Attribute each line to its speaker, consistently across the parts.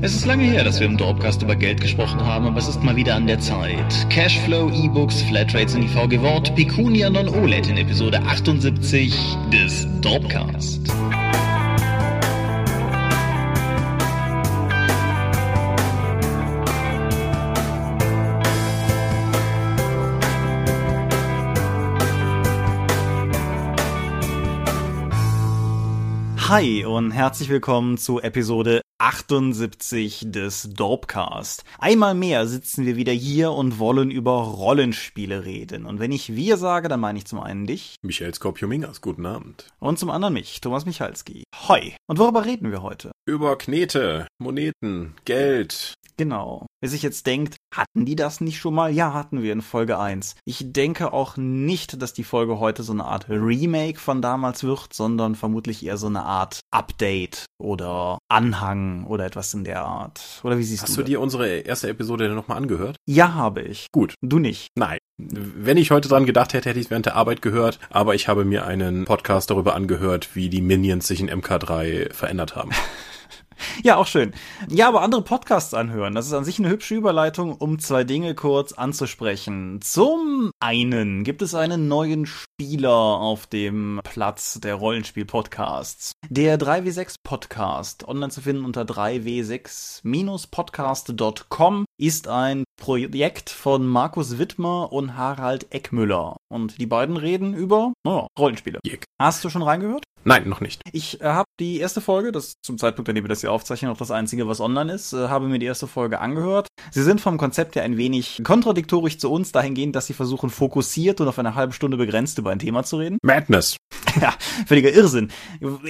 Speaker 1: Es ist lange her, dass wir im Dorpcast über Geld gesprochen haben, aber es ist mal wieder an der Zeit. Cashflow, E-Books, Flatrates in die VG Wort, Picunia Non-OLED in Episode 78 des Dorpcast.
Speaker 2: Hi und herzlich willkommen zu Episode 78 des Dopecast. Einmal mehr sitzen wir wieder hier und wollen über Rollenspiele reden. Und wenn ich wir sage, dann meine ich zum einen dich.
Speaker 3: Michael Skorpiomingas, guten Abend.
Speaker 2: Und zum anderen mich, Thomas Michalski. Hoi. Und worüber reden wir heute?
Speaker 3: Über Knete, Moneten, Geld.
Speaker 2: Genau. Wer sich jetzt denkt, hatten die das nicht schon mal? Ja, hatten wir in Folge 1. Ich denke auch nicht, dass die Folge heute so eine Art Remake von damals wird, sondern vermutlich eher so eine Art Update oder Anhang oder etwas in der Art. Oder wie siehst
Speaker 3: Hast
Speaker 2: du
Speaker 3: du
Speaker 2: das?
Speaker 3: dir unsere erste Episode denn nochmal angehört?
Speaker 2: Ja, habe ich.
Speaker 3: Gut.
Speaker 2: Du nicht.
Speaker 3: Nein. Wenn ich heute dran gedacht hätte, hätte ich es während der Arbeit gehört, aber ich habe mir einen Podcast darüber angehört, wie die Minions sich in MK3 verändert haben.
Speaker 2: Ja, auch schön. Ja, aber andere Podcasts anhören, das ist an sich eine hübsche Überleitung, um zwei Dinge kurz anzusprechen. Zum einen gibt es einen neuen Spieler auf dem Platz der Rollenspiel-Podcasts. Der 3W6 Podcast, online zu finden unter 3w6-podcast.com, ist ein Projekt von Markus Wittmer und Harald Eckmüller. Und die beiden reden über naja, Rollenspiele. Hast du schon reingehört?
Speaker 3: Nein, noch nicht.
Speaker 2: Ich äh, habe die erste Folge, das ist zum Zeitpunkt, an dem wir das hier aufzeichnen, auch das einzige, was online ist, äh, habe mir die erste Folge angehört. Sie sind vom Konzept her ein wenig kontradiktorisch zu uns, dahingehend, dass sie versuchen, fokussiert und auf eine halbe Stunde begrenzt über ein Thema zu reden.
Speaker 3: Madness.
Speaker 2: ja, völliger Irrsinn.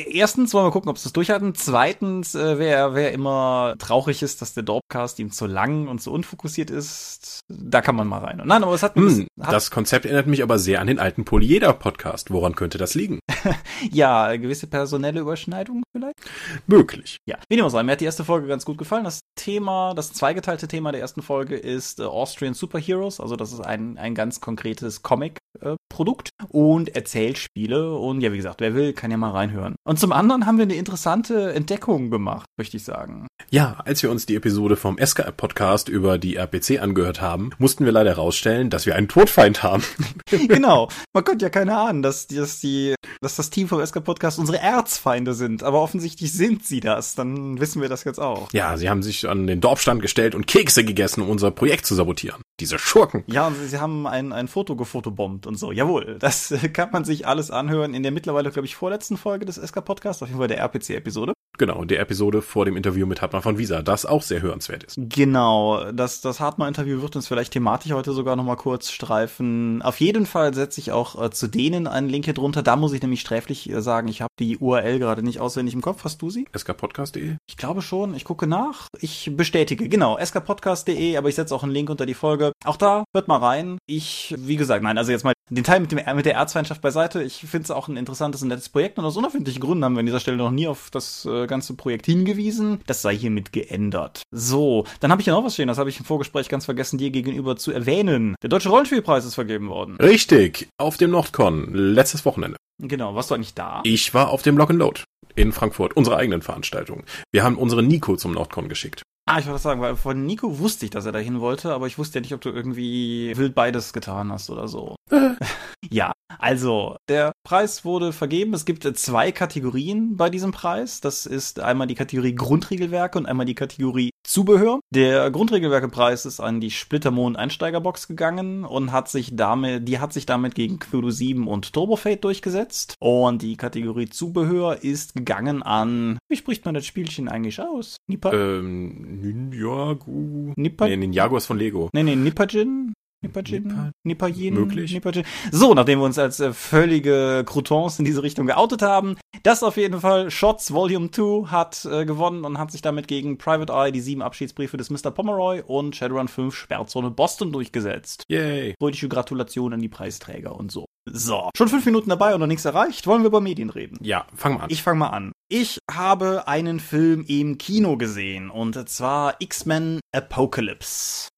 Speaker 2: Erstens wollen wir gucken, ob sie das durchhalten. Zweitens, äh, wer, wer immer traurig ist, dass der Dorpcast ihm zu lang und zu unfokussiert ist, da kann man mal rein. Nein, aber es hat,
Speaker 3: Hm,
Speaker 2: hat
Speaker 3: das Konzept erinnert mich aber sehr an den alten Polyeder-Podcast. Woran könnte das liegen?
Speaker 2: ja gewisse personelle Überschneidungen vielleicht.
Speaker 3: Möglich.
Speaker 2: Ja, wie dem auch sei, mir hat die erste Folge ganz gut gefallen. Das Thema, das zweigeteilte Thema der ersten Folge ist äh, Austrian Superheroes. Also das ist ein, ein ganz konkretes Comic-Produkt und Erzählspiele. Und ja, wie gesagt, wer will, kann ja mal reinhören. Und zum anderen haben wir eine interessante Entdeckung gemacht, möchte ich sagen.
Speaker 3: Ja, als wir uns die Episode vom SKR-Podcast über die RPC angehört haben, mussten wir leider herausstellen, dass wir einen Todfeind haben.
Speaker 2: genau. Man konnte ja keine ahnen, dass, dass, die, dass das Team vom SK Podcast unsere Erzfeinde sind. Aber offensichtlich sind sie das. Dann wissen wir das jetzt auch.
Speaker 3: Ja, sie haben sich an den Dorfstand gestellt und Kekse gegessen, um unser Projekt zu sabotieren. Diese Schurken.
Speaker 2: Ja, und sie haben ein, ein Foto gefotobombt und so. Jawohl, das kann man sich alles anhören in der mittlerweile, glaube ich, vorletzten Folge des SK Podcasts, auf jeden Fall der RPC-Episode.
Speaker 3: Genau, der Episode vor dem Interview mit Hartmann von Visa, das auch sehr hörenswert ist.
Speaker 2: Genau, das, das Hartmann-Interview wird uns vielleicht thematisch heute sogar nochmal kurz streifen. Auf jeden Fall setze ich auch äh, zu denen einen Link hier drunter. Da muss ich nämlich sträflich äh, sagen, ich habe die URL gerade nicht auswendig im Kopf. Hast du sie?
Speaker 3: skpodcast.de?
Speaker 2: Ich glaube schon. Ich gucke nach. Ich bestätige. Genau, skpodcast.de, aber ich setze auch einen Link unter die Folge. Auch da, hört mal rein. Ich, wie gesagt, nein, also jetzt mal den Teil mit, dem, mit der Erzfeindschaft beiseite. Ich finde es auch ein interessantes und nettes Projekt und aus unerfindlichen Gründen haben wir an dieser Stelle noch nie auf das äh, ganze Projekt hingewiesen. Das sei hiermit geändert. So, dann habe ich ja noch was stehen, das habe ich im Vorgespräch ganz vergessen, dir gegenüber zu erwähnen. Der Deutsche Rollenspielpreis ist vergeben worden.
Speaker 3: Richtig, auf dem Nordcon, letztes Wochenende.
Speaker 2: Genau, warst du eigentlich da?
Speaker 3: Ich war auf dem Lock and Load in Frankfurt, unsere eigenen Veranstaltung. Wir haben unseren Nico zum Nordcon geschickt.
Speaker 2: Ah, ich wollte sagen, weil von Nico wusste ich, dass er dahin wollte, aber ich wusste ja nicht, ob du irgendwie wild beides getan hast oder so. ja, also, der Preis wurde vergeben. Es gibt äh, zwei Kategorien bei diesem Preis. Das ist einmal die Kategorie Grundregelwerke und einmal die Kategorie Zubehör. Der Grundregelwerkepreis ist an die Splittermond Einsteigerbox gegangen und hat sich damit, die hat sich damit gegen Cthulhu 7 und Turbofate durchgesetzt. Und die Kategorie Zubehör ist gegangen an, wie spricht man das Spielchen eigentlich aus? Nipa?
Speaker 3: Ähm, Ninjago.
Speaker 2: Nipa?
Speaker 3: Nee, Ninjago ist von Lego.
Speaker 2: Nee, nee, Nipajin? Nipajin?
Speaker 3: Nipa-
Speaker 2: Nipajin?
Speaker 3: Möglich.
Speaker 2: Nipajin. So, nachdem wir uns als äh, völlige Croutons in diese Richtung geoutet haben, das auf jeden Fall, Shots Volume 2 hat äh, gewonnen und hat sich damit gegen Private Eye die sieben Abschiedsbriefe des Mr. Pomeroy und Shadowrun 5 Sperrzone Boston durchgesetzt.
Speaker 3: Yay.
Speaker 2: Fröhliche Gratulation an die Preisträger und so. So, schon fünf Minuten dabei und noch nichts erreicht. Wollen wir über Medien reden?
Speaker 3: Ja, fang mal an.
Speaker 2: Ich fange mal an. Ich habe einen Film im Kino gesehen und zwar X-Men Apocalypse.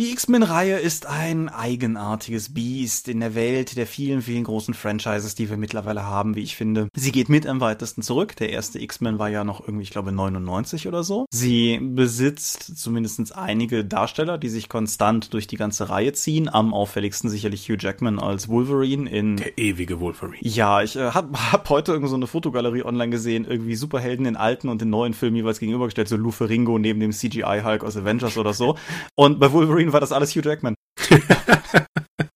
Speaker 2: Die X-Men-Reihe ist ein eigenartiges Biest in der Welt der vielen, vielen großen Franchises, die wir mittlerweile haben, wie ich finde. Sie geht mit am weitesten zurück. Der erste X-Men war ja noch irgendwie, ich glaube, 99 oder so. Sie besitzt zumindest einige Darsteller, die sich konstant durch die ganze Reihe ziehen. Am auffälligsten sicherlich Hugh Jackman als Wolverine in...
Speaker 3: Der ewige Wolverine.
Speaker 2: Ja, ich äh, habe hab heute irgend so eine Fotogalerie online gesehen, irgendwie Superhelden in alten und in neuen Filmen jeweils gegenübergestellt, so Lou Ferringo neben dem CGI-Hulk aus Avengers oder so. Und bei Wolverine war das alles Hugh Jackman.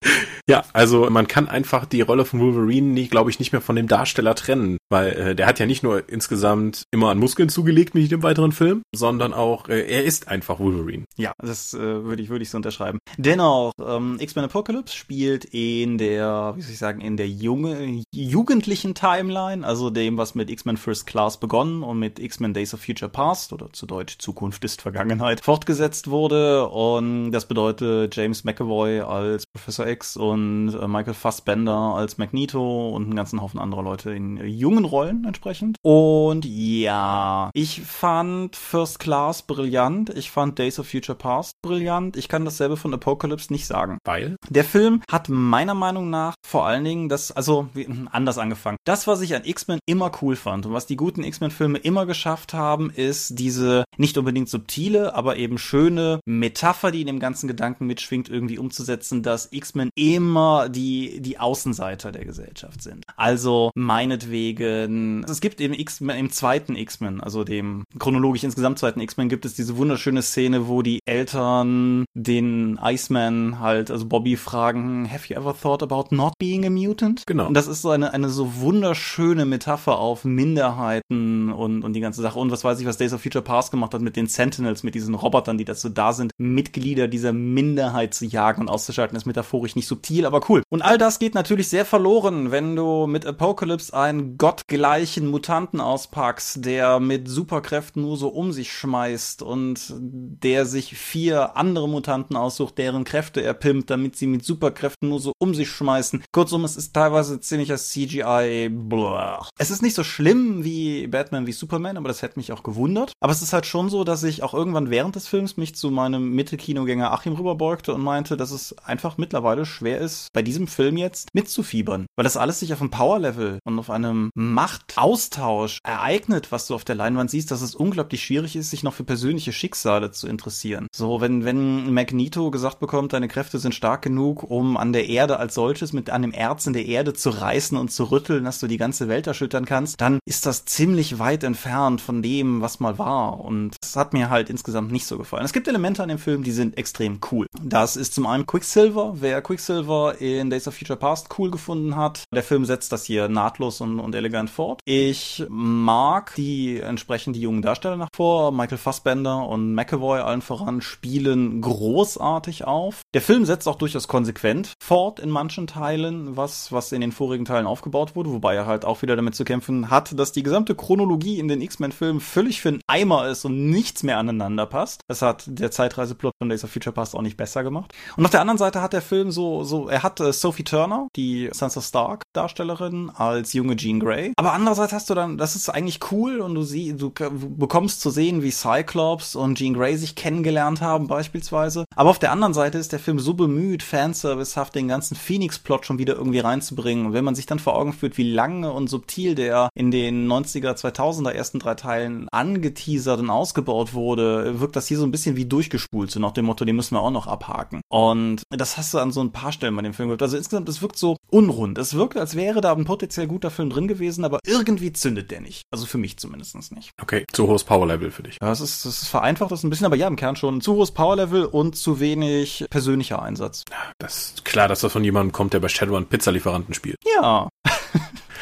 Speaker 3: Ja, also man kann einfach die Rolle von Wolverine, nicht, glaube ich, nicht mehr von dem Darsteller trennen, weil äh, der hat ja nicht nur insgesamt immer an Muskeln zugelegt mit jedem weiteren Film, sondern auch äh, er ist einfach Wolverine.
Speaker 2: Ja, das äh, würde ich würde ich so unterschreiben. Dennoch, ähm, X-Men Apocalypse spielt in der, wie soll ich sagen, in der junge jugendlichen Timeline, also dem, was mit X-Men First Class begonnen und mit X-Men Days of Future Past oder zu Deutsch Zukunft ist Vergangenheit fortgesetzt wurde und das bedeutet James McAvoy als Professor X und und äh, Michael Fassbender als Magneto und einen ganzen Haufen anderer Leute in äh, jungen Rollen entsprechend. Und ja, ich fand First Class brillant. Ich fand Days of Future Past brillant. Ich kann dasselbe von Apocalypse nicht sagen.
Speaker 3: Weil?
Speaker 2: Der Film hat meiner Meinung nach vor allen Dingen das, also wie, anders angefangen. Das, was ich an X-Men immer cool fand und was die guten X-Men-Filme immer geschafft haben, ist diese nicht unbedingt subtile, aber eben schöne Metapher, die in dem ganzen Gedanken mitschwingt, irgendwie umzusetzen, dass X-Men immer immer die, die Außenseiter der Gesellschaft sind. Also meinetwegen, es gibt eben X-Men, im zweiten X-Men, also dem chronologisch insgesamt zweiten X-Men, gibt es diese wunderschöne Szene, wo die Eltern den Iceman halt, also Bobby fragen, have you ever thought about not being a mutant?
Speaker 3: Genau.
Speaker 2: Und das ist so eine, eine so wunderschöne Metapher auf Minderheiten und, und die ganze Sache. Und was weiß ich, was Days of Future Past gemacht hat mit den Sentinels, mit diesen Robotern, die dazu da sind, Mitglieder dieser Minderheit zu jagen und auszuschalten, ist metaphorisch nicht subtil subtil, aber cool. Und all das geht natürlich sehr verloren, wenn du mit Apocalypse einen gottgleichen Mutanten auspackst, der mit Superkräften nur so um sich schmeißt und der sich vier andere Mutanten aussucht, deren Kräfte er pimpt, damit sie mit Superkräften nur so um sich schmeißen. Kurzum, es ist teilweise ziemlicher CGI. Blah. Es ist nicht so schlimm wie Batman wie Superman, aber das hätte mich auch gewundert. Aber es ist halt schon so, dass ich auch irgendwann während des Films mich zu meinem Mitte-Kinogänger Achim rüberbeugte und meinte, dass es einfach mittlerweile schwer ist, ist, bei diesem Film jetzt mitzufiebern, weil das alles sich auf einem Power-Level und auf einem Machtaustausch ereignet, was du auf der Leinwand siehst, dass es unglaublich schwierig ist, sich noch für persönliche Schicksale zu interessieren. So, wenn, wenn Magneto gesagt bekommt, deine Kräfte sind stark genug, um an der Erde als solches mit einem Erz in der Erde zu reißen und zu rütteln, dass du die ganze Welt erschüttern kannst, dann ist das ziemlich weit entfernt von dem, was mal war. Und das hat mir halt insgesamt nicht so gefallen. Es gibt Elemente an dem Film, die sind extrem cool. Das ist zum einen Quicksilver. Wer Quicksilver Silver in Days of Future Past cool gefunden hat. Der Film setzt das hier nahtlos und, und elegant fort. Ich mag die entsprechend jungen Darsteller nach vor. Michael Fassbender und McAvoy allen voran spielen großartig auf. Der Film setzt auch durchaus konsequent fort in manchen Teilen, was, was in den vorigen Teilen aufgebaut wurde, wobei er halt auch wieder damit zu kämpfen hat, dass die gesamte Chronologie in den X-Men-Filmen völlig für einen Eimer ist und nichts mehr aneinander passt. Das hat der Zeitreiseplot von Days of Future Past auch nicht besser gemacht. Und auf der anderen Seite hat der Film so, so er hat äh, Sophie Turner, die Sansa Stark Darstellerin, als junge Jean Grey. Aber andererseits hast du dann, das ist eigentlich cool und du sie, du bekommst zu sehen, wie Cyclops und Jean Grey sich kennengelernt haben beispielsweise. Aber auf der anderen Seite ist der Film so bemüht, fanservicehaft den ganzen Phoenix-Plot schon wieder irgendwie reinzubringen. Und wenn man sich dann vor Augen führt, wie lange und subtil der in den 90er, 2000er ersten drei Teilen angeteasert und ausgebaut wurde, wirkt das hier so ein bisschen wie durchgespult, so nach dem Motto, den müssen wir auch noch abhaken. Und das hast du an so ein paar Stellen bei dem Film gibt. Also insgesamt, es wirkt so unrund. Es wirkt, als wäre da ein potenziell guter Film drin gewesen, aber irgendwie zündet der nicht. Also für mich zumindest nicht.
Speaker 3: Okay, zu hohes Power-Level für dich.
Speaker 2: Ja, es ist, es vereinfacht das ein bisschen, aber ja, im Kern schon. Zu hohes Power-Level und zu wenig persönlicher Einsatz.
Speaker 3: Das ist klar, dass das von jemandem kommt, der bei Shadowrun Pizzalieferanten spielt.
Speaker 2: Ja.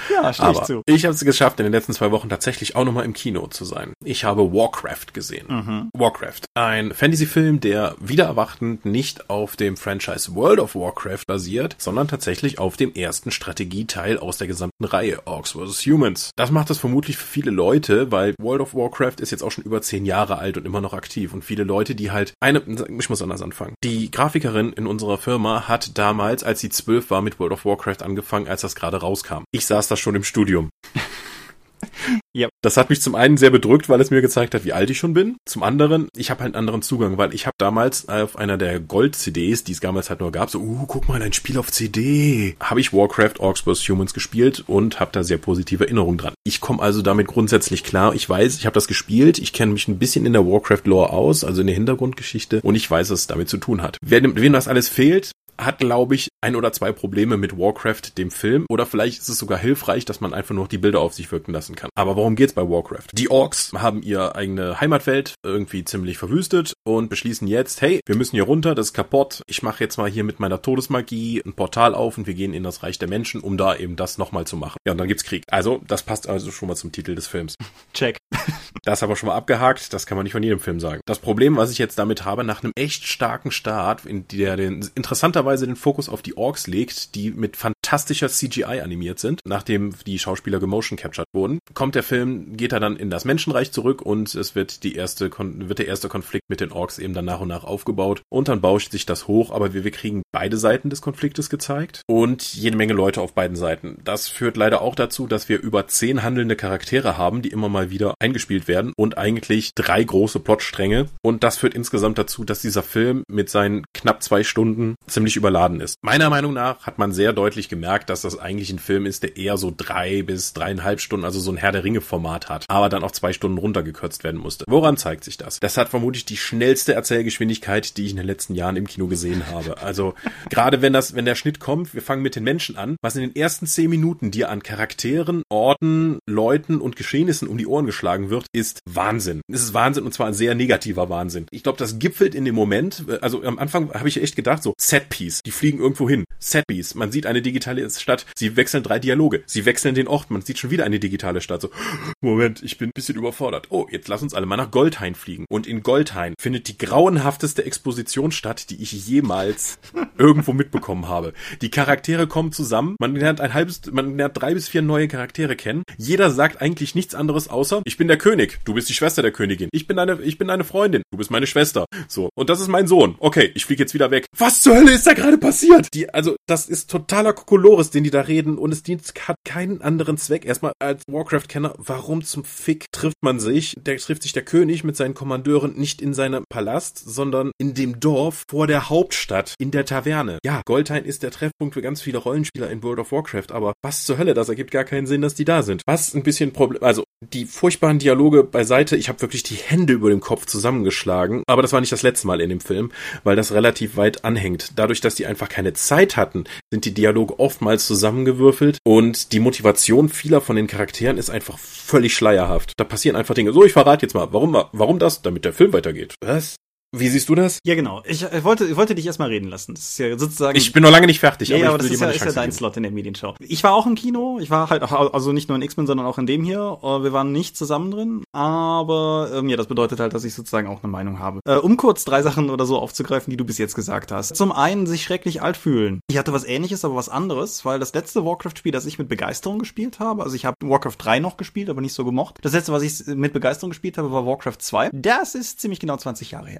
Speaker 2: Ja, stehe ich zu.
Speaker 3: Ich habe es geschafft, in den letzten zwei Wochen tatsächlich auch nochmal im Kino zu sein. Ich habe Warcraft gesehen.
Speaker 2: Mhm.
Speaker 3: Warcraft. Ein Fantasy-Film, der wieder erwartend nicht auf dem Franchise World of Warcraft basiert, sondern tatsächlich auf dem ersten Strategieteil aus der gesamten Reihe, Orcs vs. Humans. Das macht es vermutlich für viele Leute, weil World of Warcraft ist jetzt auch schon über zehn Jahre alt und immer noch aktiv. Und viele Leute, die halt eine, ich muss anders anfangen. Die Grafikerin in unserer Firma hat damals, als sie zwölf war, mit World of Warcraft angefangen, als das gerade rauskam. Ich saß da schon im Studium. Ja. Das hat mich zum einen sehr bedrückt, weil es mir gezeigt hat, wie alt ich schon bin. Zum anderen, ich habe halt einen anderen Zugang, weil ich habe damals auf einer der Gold-CDs, die es damals halt nur gab, so, uh, guck mal, ein Spiel auf CD, habe ich Warcraft Orcs vs. Humans gespielt und habe da sehr positive Erinnerungen dran. Ich komme also damit grundsätzlich klar. Ich weiß, ich habe das gespielt, ich kenne mich ein bisschen in der Warcraft-Lore aus, also in der Hintergrundgeschichte und ich weiß, was es damit zu tun hat. Wem, wem das alles fehlt, hat, glaube ich, ein oder zwei Probleme mit Warcraft, dem Film. Oder vielleicht ist es sogar hilfreich, dass man einfach nur die Bilder auf sich wirken lassen kann. Aber worum geht's bei Warcraft? Die Orks haben ihr eigene Heimatwelt irgendwie ziemlich verwüstet und beschließen jetzt, hey, wir müssen hier runter, das ist kaputt. Ich mache jetzt mal hier mit meiner Todesmagie ein Portal auf und wir gehen in das Reich der Menschen, um da eben das nochmal zu machen. Ja, und dann gibt's Krieg. Also, das passt also schon mal zum Titel des Films.
Speaker 2: Check.
Speaker 3: Das aber schon mal abgehakt, das kann man nicht von jedem Film sagen. Das Problem, was ich jetzt damit habe, nach einem echt starken Start, in der den interessanterweise den Fokus auf die Orks legt, die mit fantastischer CGI animiert sind, nachdem die Schauspieler gemotion captured wurden, kommt der Film, geht er dann in das Menschenreich zurück und es wird die erste, wird der erste Konflikt mit den Orks eben dann nach und nach aufgebaut und dann bauscht sich das hoch, aber wir, wir kriegen beide Seiten des Konfliktes gezeigt und jede Menge Leute auf beiden Seiten. Das führt leider auch dazu, dass wir über zehn handelnde Charaktere haben, die immer mal wieder eingespielt werden und eigentlich drei große Plotstränge und das führt insgesamt dazu, dass dieser Film mit seinen knapp zwei Stunden ziemlich überladen ist. Meiner Meinung nach hat man sehr deutlich gemerkt, dass das eigentlich ein Film ist, der eher so drei bis dreieinhalb Stunden, also so ein Herr der Ringe Format hat, aber dann auf zwei Stunden runtergekürzt werden musste. Woran zeigt sich das? Das hat vermutlich die schnellste Erzählgeschwindigkeit, die ich in den letzten Jahren im Kino gesehen habe. Also gerade wenn das, wenn der Schnitt kommt, wir fangen mit den Menschen an, was in den ersten zehn Minuten dir an Charakteren, Orten, Leuten und Geschehnissen um die Ohren geschlagen wird, ist Wahnsinn. Es ist Wahnsinn und zwar ein sehr negativer Wahnsinn. Ich glaube, das gipfelt in dem Moment, also am Anfang habe ich echt gedacht, so Setpiece, die fliegen irgendwo hin. Setpiece, man sieht eine digitale Stadt, sie wechseln drei Dialoge, sie wechseln den Ort, man sieht schon wieder eine digitale Statt. So, Moment, ich bin ein bisschen überfordert. Oh, jetzt lass uns alle mal nach Goldhain fliegen. Und in Goldhain findet die grauenhafteste Exposition statt, die ich jemals irgendwo mitbekommen habe. Die Charaktere kommen zusammen, man lernt ein halbes, man lernt drei bis vier neue Charaktere kennen. Jeder sagt eigentlich nichts anderes außer, ich bin der König, du bist die Schwester der Königin. Ich bin deine, ich bin deine Freundin, du bist meine Schwester. So. Und das ist mein Sohn. Okay, ich fliege jetzt wieder weg. Was zur Hölle ist da gerade passiert? Die, also, das ist totaler Kokolores, den die da reden und es dient, hat keinen anderen Zweck. Erstmal als Warcraft-Kenner, warum zum Fick trifft man sich? Der trifft sich der König mit seinen Kommandeuren nicht in seinem Palast, sondern in dem Dorf vor der Hauptstadt, in der Taverne. Ja, Goldhain ist der Treffpunkt für ganz viele Rollenspieler in World of Warcraft, aber was zur Hölle, das ergibt gar keinen Sinn, dass die da sind. Was ein bisschen Problem, also die furchtbaren Dialoge beiseite, ich habe wirklich die Hände über dem Kopf zusammengeschlagen, aber das war nicht das letzte Mal in dem Film, weil das relativ weit anhängt. Dadurch, dass die einfach keine Zeit hatten, sind die Dialoge oftmals zusammengewürfelt und die Motivation vieler von den Charakteren ist einfach völlig schleierhaft. Da passieren einfach Dinge. So, ich verrate jetzt mal, warum, warum das, damit der Film weitergeht. Was? Wie siehst du das?
Speaker 2: Ja, genau. Ich, ich wollte, ich wollte dich erstmal reden lassen. Das ist ja sozusagen.
Speaker 3: Ich bin noch lange nicht fertig.
Speaker 2: Ja, aber, ja, aber das ist ja, ist ja dein Slot in der Medienschau. Ich war auch im Kino. Ich war halt auch, also nicht nur in X-Men, sondern auch in dem hier. Wir waren nicht zusammen drin. Aber ähm, ja, das bedeutet halt, dass ich sozusagen auch eine Meinung habe. Äh, um kurz drei Sachen oder so aufzugreifen, die du bis jetzt gesagt hast. Zum einen sich schrecklich alt fühlen. Ich hatte was ähnliches, aber was anderes, weil das letzte Warcraft-Spiel, das ich mit Begeisterung gespielt habe, also ich habe Warcraft 3 noch gespielt, aber nicht so gemocht. Das letzte, was ich mit Begeisterung gespielt habe, war Warcraft 2. Das ist ziemlich genau 20 Jahre her.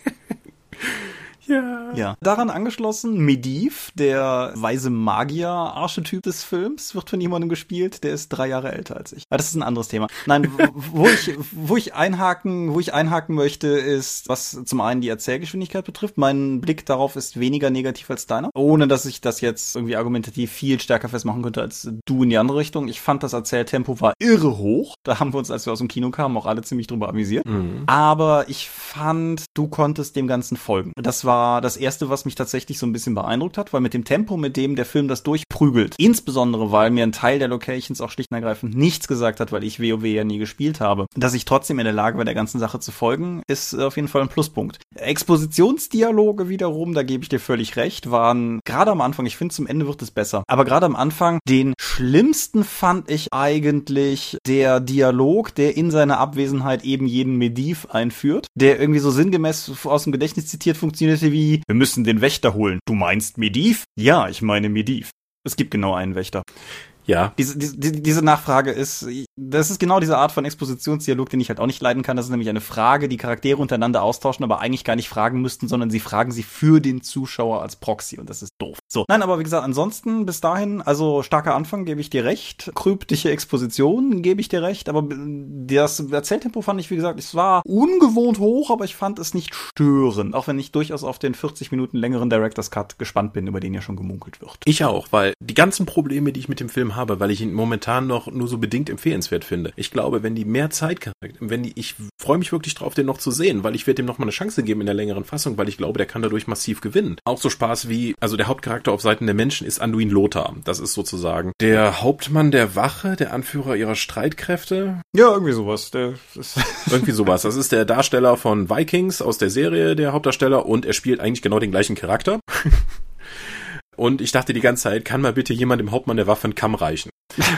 Speaker 3: Ja.
Speaker 2: ja. Daran angeschlossen, Mediv, der weise Magier-Archetyp des Films, wird von jemandem gespielt, der ist drei Jahre älter als ich. Aber das ist ein anderes Thema. Nein, wo ich, wo ich einhaken, wo ich einhaken möchte, ist, was zum einen die Erzählgeschwindigkeit betrifft. Mein Blick darauf ist weniger negativ als deiner. Ohne, dass ich das jetzt irgendwie argumentativ viel stärker festmachen könnte als du in die andere Richtung. Ich fand, das Erzähltempo war irre hoch. Da haben wir uns, als wir aus dem Kino kamen, auch alle ziemlich drüber amüsiert. Mhm. Aber ich fand, du konntest dem Ganzen folgen. Das war war das erste, was mich tatsächlich so ein bisschen beeindruckt hat, weil mit dem Tempo, mit dem der Film das durchprügelt, insbesondere weil mir ein Teil der Locations auch schlicht und ergreifend nichts gesagt hat, weil ich WoW ja nie gespielt habe, dass ich trotzdem in der Lage war, der ganzen Sache zu folgen, ist auf jeden Fall ein Pluspunkt. Expositionsdialoge wiederum, da gebe ich dir völlig recht, waren gerade am Anfang, ich finde zum Ende wird es besser, aber gerade am Anfang, den schlimmsten fand ich eigentlich der Dialog, der in seiner Abwesenheit eben jeden Mediv einführt, der irgendwie so sinngemäß aus dem Gedächtnis zitiert funktionierte wie, wir müssen den Wächter holen. Du meinst Mediv? Ja, ich meine Mediv. Es gibt genau einen Wächter.
Speaker 3: Ja.
Speaker 2: Diese, diese, diese Nachfrage ist, das ist genau diese Art von Expositionsdialog, den ich halt auch nicht leiden kann. Das ist nämlich eine Frage, die Charaktere untereinander austauschen, aber eigentlich gar nicht fragen müssten, sondern sie fragen sie für den Zuschauer als Proxy und das ist doof. So. Nein, aber wie gesagt, ansonsten bis dahin, also starker Anfang, gebe ich dir recht. Kryptische Exposition, gebe ich dir recht, aber das Erzähltempo fand ich, wie gesagt, es war ungewohnt hoch, aber ich fand es nicht störend, auch wenn ich durchaus auf den 40 Minuten längeren Director's Cut gespannt bin, über den ja schon gemunkelt wird.
Speaker 3: Ich auch, weil die ganzen Probleme, die ich mit dem Film habe, weil ich ihn momentan noch nur so bedingt empfehlenswert finde. Ich glaube, wenn die mehr Zeit, wenn die, ich freue mich wirklich drauf, den noch zu sehen, weil ich werde dem noch mal eine Chance geben in der längeren Fassung, weil ich glaube, der kann dadurch massiv gewinnen. Auch so Spaß wie, also der Hauptcharakter auf Seiten der Menschen ist Anduin Lothar. Das ist sozusagen der Hauptmann der Wache, der Anführer ihrer Streitkräfte.
Speaker 2: Ja, irgendwie sowas. Der
Speaker 3: irgendwie sowas. Das ist der Darsteller von Vikings aus der Serie, der Hauptdarsteller, und er spielt eigentlich genau den gleichen Charakter. Und ich dachte die ganze Zeit, kann mal bitte jemand im Hauptmann der Waffe einen Kamm reichen?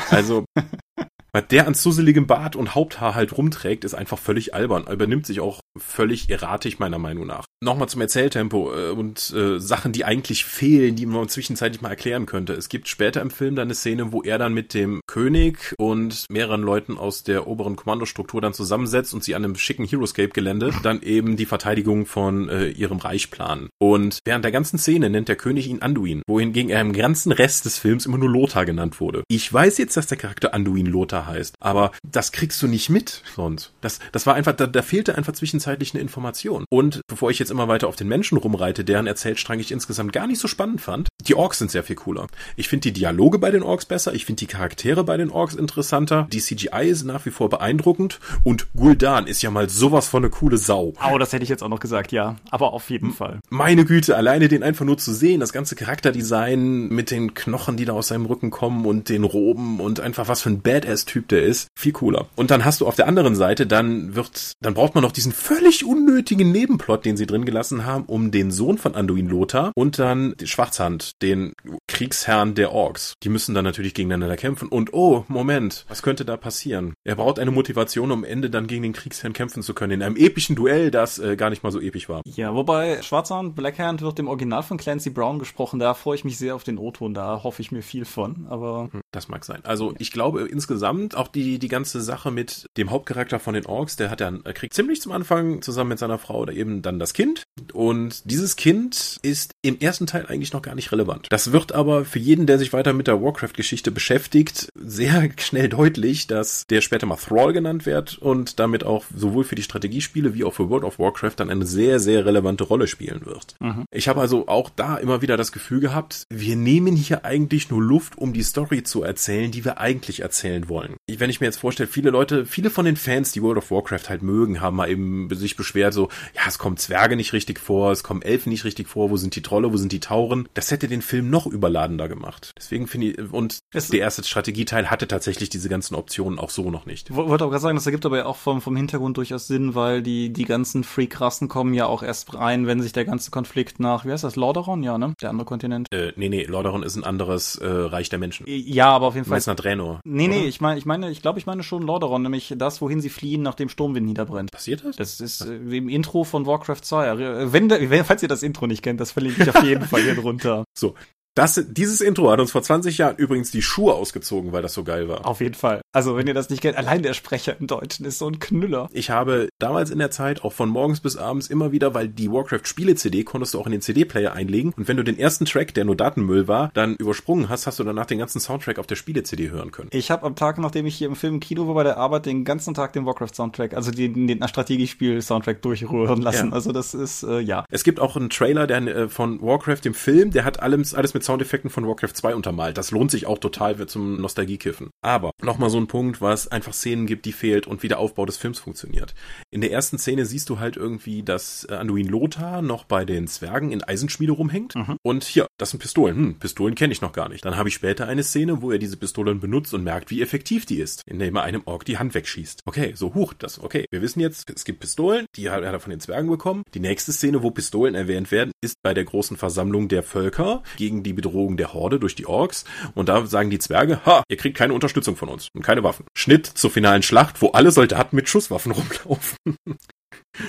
Speaker 3: Also, was der an zuseligem Bart und Haupthaar halt rumträgt, ist einfach völlig albern. Er übernimmt sich auch völlig erratisch meiner Meinung nach. Nochmal zum Erzähltempo äh, und äh, Sachen, die eigentlich fehlen, die man zwischenzeitlich mal erklären könnte. Es gibt später im Film dann eine Szene, wo er dann mit dem König und mehreren Leuten aus der oberen Kommandostruktur dann zusammensetzt und sie an einem schicken Heroescape-Gelände dann eben die Verteidigung von äh, ihrem Reich planen. Und während der ganzen Szene nennt der König ihn Anduin, wohingegen er im ganzen Rest des Films immer nur Lothar genannt wurde. Ich weiß jetzt, dass der Charakter Anduin Lothar heißt, aber das kriegst du nicht mit sonst. Das, das war einfach, da, da fehlte einfach zwischenzeitlich eine Information. Und bevor ich jetzt immer weiter auf den Menschen rumreite, deren Erzählstrang ich insgesamt gar nicht so spannend fand, die Orks sind sehr viel cooler. Ich finde die Dialoge bei den Orks besser, ich finde die Charaktere bei den Orks interessanter, die CGI ist nach wie vor beeindruckend und Gul'dan ist ja mal sowas von eine coole Sau.
Speaker 2: Oh, das hätte ich jetzt auch noch gesagt, ja. Aber auf jeden Fall.
Speaker 3: Meine Güte, alleine den einfach nur zu sehen, das ganze Charakterdesign mit den Knochen, die da aus seinem Rücken kommen und den Roben und einfach was für ein Badass-Typ der ist, viel cooler. Und dann hast du auf der anderen Seite, dann wird, dann braucht man noch diesen völlig unnötigen Nebenplot, den sie drin gelassen haben, um den Sohn von Anduin Lothar und dann die Schwarzhand, den Kriegsherrn der Orks. Die müssen dann natürlich gegeneinander kämpfen und oh, Moment, was könnte da passieren? Er braucht eine Motivation, um am Ende dann gegen den Kriegsherrn kämpfen zu können, in einem epischen Duell, das äh, gar nicht mal so episch war.
Speaker 2: Ja, wobei Schwarzhand, Blackhand wird im Original von Clancy Brown gesprochen, da freue ich mich sehr auf den O-Ton, da hoffe ich mir viel von, aber...
Speaker 3: Hm, das mag sein. Also ich glaube insgesamt auch die, die ganze Sache mit dem Hauptcharakter von den Orks, der hat er kriegt ziemlich zum Anfang zusammen mit seiner Frau oder eben dann das Kind. Und dieses Kind ist im ersten Teil eigentlich noch gar nicht relevant. Das wird aber für jeden, der sich weiter mit der Warcraft-Geschichte beschäftigt, sehr schnell deutlich, dass der später mal Thrall genannt wird und damit auch sowohl für die Strategiespiele wie auch für World of Warcraft dann eine sehr, sehr relevante Rolle spielen wird. Mhm. Ich habe also auch da immer wieder das Gefühl gehabt, wir nehmen hier eigentlich nur Luft, um die Story zu erzählen, die wir eigentlich erzählen wollen. Wenn ich mir jetzt vorstelle, viele Leute, viele von den Fans, die World of Warcraft halt mögen, haben mal eben sich beschwert, so, ja, es kommen Zwerge nicht richtig vor, es kommen Elfen nicht richtig vor, wo sind die Trolle, wo sind die Tauren? Das hätte den Film noch überladender gemacht. Deswegen finde ich, und es der erste Strategieteil hatte tatsächlich diese ganzen Optionen auch so noch nicht.
Speaker 2: Wollte auch gerade sagen, das ergibt aber ja auch vom, vom Hintergrund durchaus Sinn, weil die, die ganzen Freak-Rassen kommen ja auch erst rein, wenn sich der ganze Konflikt nach, wie heißt das, Lordaeron? Ja, ne? Der andere Kontinent.
Speaker 3: Äh, nee, nee, Lordaeron ist ein anderes äh, Reich der Menschen.
Speaker 2: Ja, aber auf jeden Fall.
Speaker 3: nach Draenor.
Speaker 2: Nee, nee, oder? ich meine, ich meine, ich glaube, ich meine schon Lordaeron, nämlich das, wohin sie fliehen, nachdem Sturmwind niederbrennt.
Speaker 3: Passiert das?
Speaker 2: Das ist äh, im Intro von Warcraft 2. Wenn, wenn, falls ihr das Intro nicht kennt, das verlinke ich auf jeden Fall hier drunter.
Speaker 3: So, das, dieses Intro hat uns vor 20 Jahren übrigens die Schuhe ausgezogen, weil das so geil war.
Speaker 2: Auf jeden Fall. Also, wenn ihr das nicht kennt, allein der Sprecher im Deutschen ist so ein Knüller.
Speaker 3: Ich habe damals in der Zeit auch von morgens bis abends immer wieder, weil die Warcraft-Spiele-CD konntest du auch in den CD-Player einlegen. Und wenn du den ersten Track, der nur Datenmüll war, dann übersprungen hast, hast du danach den ganzen Soundtrack auf der Spiele-CD hören können.
Speaker 2: Ich habe am Tag, nachdem ich hier im Film im Kino war bei der Arbeit, den ganzen Tag den Warcraft-Soundtrack, also den, den Strategiespiel-Soundtrack durchrühren lassen. Ja. Also, das ist, äh, ja.
Speaker 3: Es gibt auch einen Trailer der, äh, von Warcraft, dem Film, der hat alles, alles mit Soundeffekten von Warcraft 2 untermalt. Das lohnt sich auch total zum Nostalgiekiffen. Aber nochmal so ein Punkt, was einfach Szenen gibt, die fehlt und wie der Aufbau des Films funktioniert. In der ersten Szene siehst du halt irgendwie, dass äh, Anduin Lothar noch bei den Zwergen in Eisenschmiede rumhängt. Mhm. Und hier, das sind Pistolen. Hm, Pistolen kenne ich noch gar nicht. Dann habe ich später eine Szene, wo er diese Pistolen benutzt und merkt, wie effektiv die ist, indem er einem Ork die Hand wegschießt. Okay, so huch, das, okay. Wir wissen jetzt, es gibt Pistolen, die hat er von den Zwergen bekommen. Die nächste Szene, wo Pistolen erwähnt werden, ist bei der großen Versammlung der Völker gegen die Bedrohung der Horde durch die Orks. Und da sagen die Zwerge, ha, ihr kriegt keine Unterstützung von uns und keine Waffen. Schnitt zur finalen Schlacht, wo alle Soldaten mit Schusswaffen rumlaufen.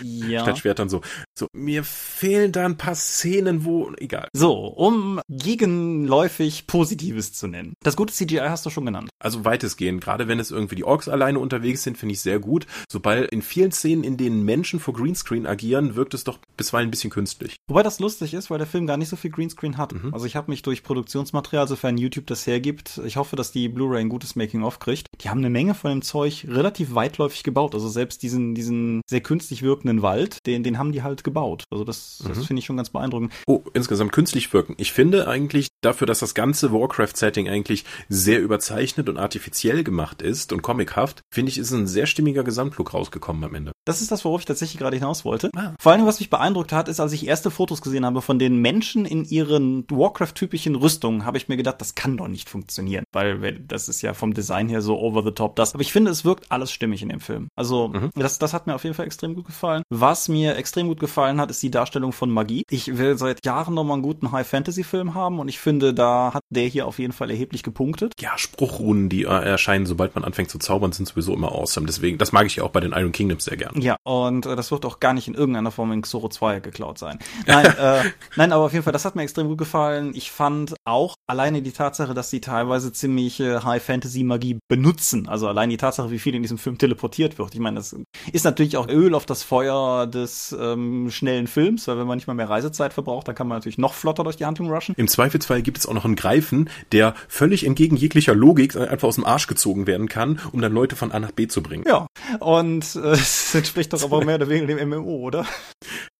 Speaker 2: Ja.
Speaker 3: Statt Schwertern so. So, mir fehlen da ein paar Szenen, wo, egal.
Speaker 2: So, um gegenläufig Positives zu nennen. Das gute CGI hast du schon genannt.
Speaker 3: Also weitestgehend, gerade wenn es irgendwie die Orks alleine unterwegs sind, finde ich sehr gut. Sobald in vielen Szenen, in denen Menschen vor Greenscreen agieren, wirkt es doch bisweilen ein bisschen künstlich.
Speaker 2: Wobei das lustig ist, weil der Film gar nicht so viel Greenscreen hat.
Speaker 3: Mhm.
Speaker 2: Also ich habe mich durch Produktionsmaterial, sofern YouTube das hergibt, ich hoffe, dass die Blu-ray ein gutes Making-of kriegt. Die haben eine Menge von dem Zeug relativ weitläufig gebaut. Also selbst diesen, diesen sehr künstlich wirkenden Wald, den, den haben die halt gebaut. Also das, das
Speaker 3: Mhm.
Speaker 2: finde ich schon ganz beeindruckend.
Speaker 3: Oh, insgesamt künstlich wirken. Ich finde eigentlich dafür, dass das ganze Warcraft-Setting eigentlich sehr überzeichnet und artifiziell gemacht ist und comichaft, finde ich, ist ein sehr stimmiger Gesamtlook rausgekommen am Ende.
Speaker 2: Das ist das, worauf ich tatsächlich gerade hinaus wollte.
Speaker 3: Ah.
Speaker 2: Vor allem, was mich beeindruckt hat, ist, als ich erste Fotos gesehen habe von den Menschen in ihren Warcraft-typischen Rüstungen, habe ich mir gedacht, das kann doch nicht funktionieren, weil weil das ist ja vom Design her so over the top das. Aber ich finde, es wirkt alles stimmig in dem Film. Also
Speaker 3: Mhm.
Speaker 2: das, das hat mir auf jeden Fall extrem gut gefallen. Was mir extrem gut gefallen hat, ist die Darstellung von Magie. Ich will seit Jahren noch mal einen guten High-Fantasy-Film haben und ich finde, da hat der hier auf jeden Fall erheblich gepunktet.
Speaker 3: Ja, Spruchrunen, die äh, erscheinen, sobald man anfängt zu zaubern, sind sowieso immer awesome. Deswegen, das mag ich ja auch bei den Iron Kingdoms sehr gern.
Speaker 2: Ja, und äh, das wird auch gar nicht in irgendeiner Form in Xoro 2 geklaut sein. Nein, äh, nein, aber auf jeden Fall, das hat mir extrem gut gefallen. Ich fand auch alleine die Tatsache, dass sie teilweise ziemlich äh, High-Fantasy-Magie benutzen. Also allein die Tatsache, wie viel in diesem Film teleportiert wird. Ich meine, das ist natürlich auch Öl auf das Feuer des ähm, schnellen Films, weil wenn man nicht mal mehr Reisezeit verbraucht, dann kann man natürlich noch flotter durch die Handlung rushen.
Speaker 3: Im Zweifelsfall gibt es auch noch einen Greifen, der völlig entgegen jeglicher Logik einfach aus dem Arsch gezogen werden kann, um dann Leute von A nach B zu bringen.
Speaker 2: Ja, und äh, es entspricht doch aber mehr oder weniger dem MMO, oder?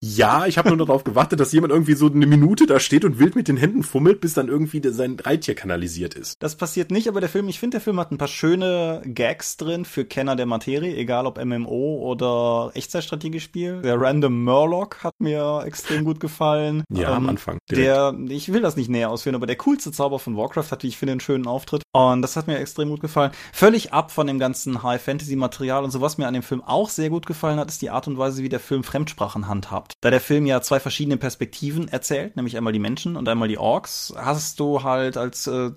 Speaker 3: Ja, ich habe nur darauf gewartet, dass jemand irgendwie so eine Minute da steht und wild mit den Händen fummelt, bis dann irgendwie sein Reittier kanalisiert ist.
Speaker 2: Das passiert nicht, aber der Film, ich finde, der Film hat ein paar schöne Gags drin für Kenner der Materie, egal ob MMO oder Echtzeitstrategiespiel. Der Random Murloc hat mir extrem gut gefallen.
Speaker 3: Ja, am
Speaker 2: Ähm,
Speaker 3: Anfang. direkt.
Speaker 2: Der, ich will das nicht näher ausführen, aber der coolste Zauber von Warcraft hat, wie ich finde, einen schönen Auftritt. Und das hat mir extrem gut gefallen. Völlig ab von dem ganzen High-Fantasy-Material und so, was mir an dem Film auch sehr gut gefallen hat, ist die Art und Weise, wie der Film Fremdsprachen handhabt. Da der Film ja zwei verschiedene Perspektiven erzählt, nämlich einmal die Menschen und einmal die Orks, hast du halt als äh,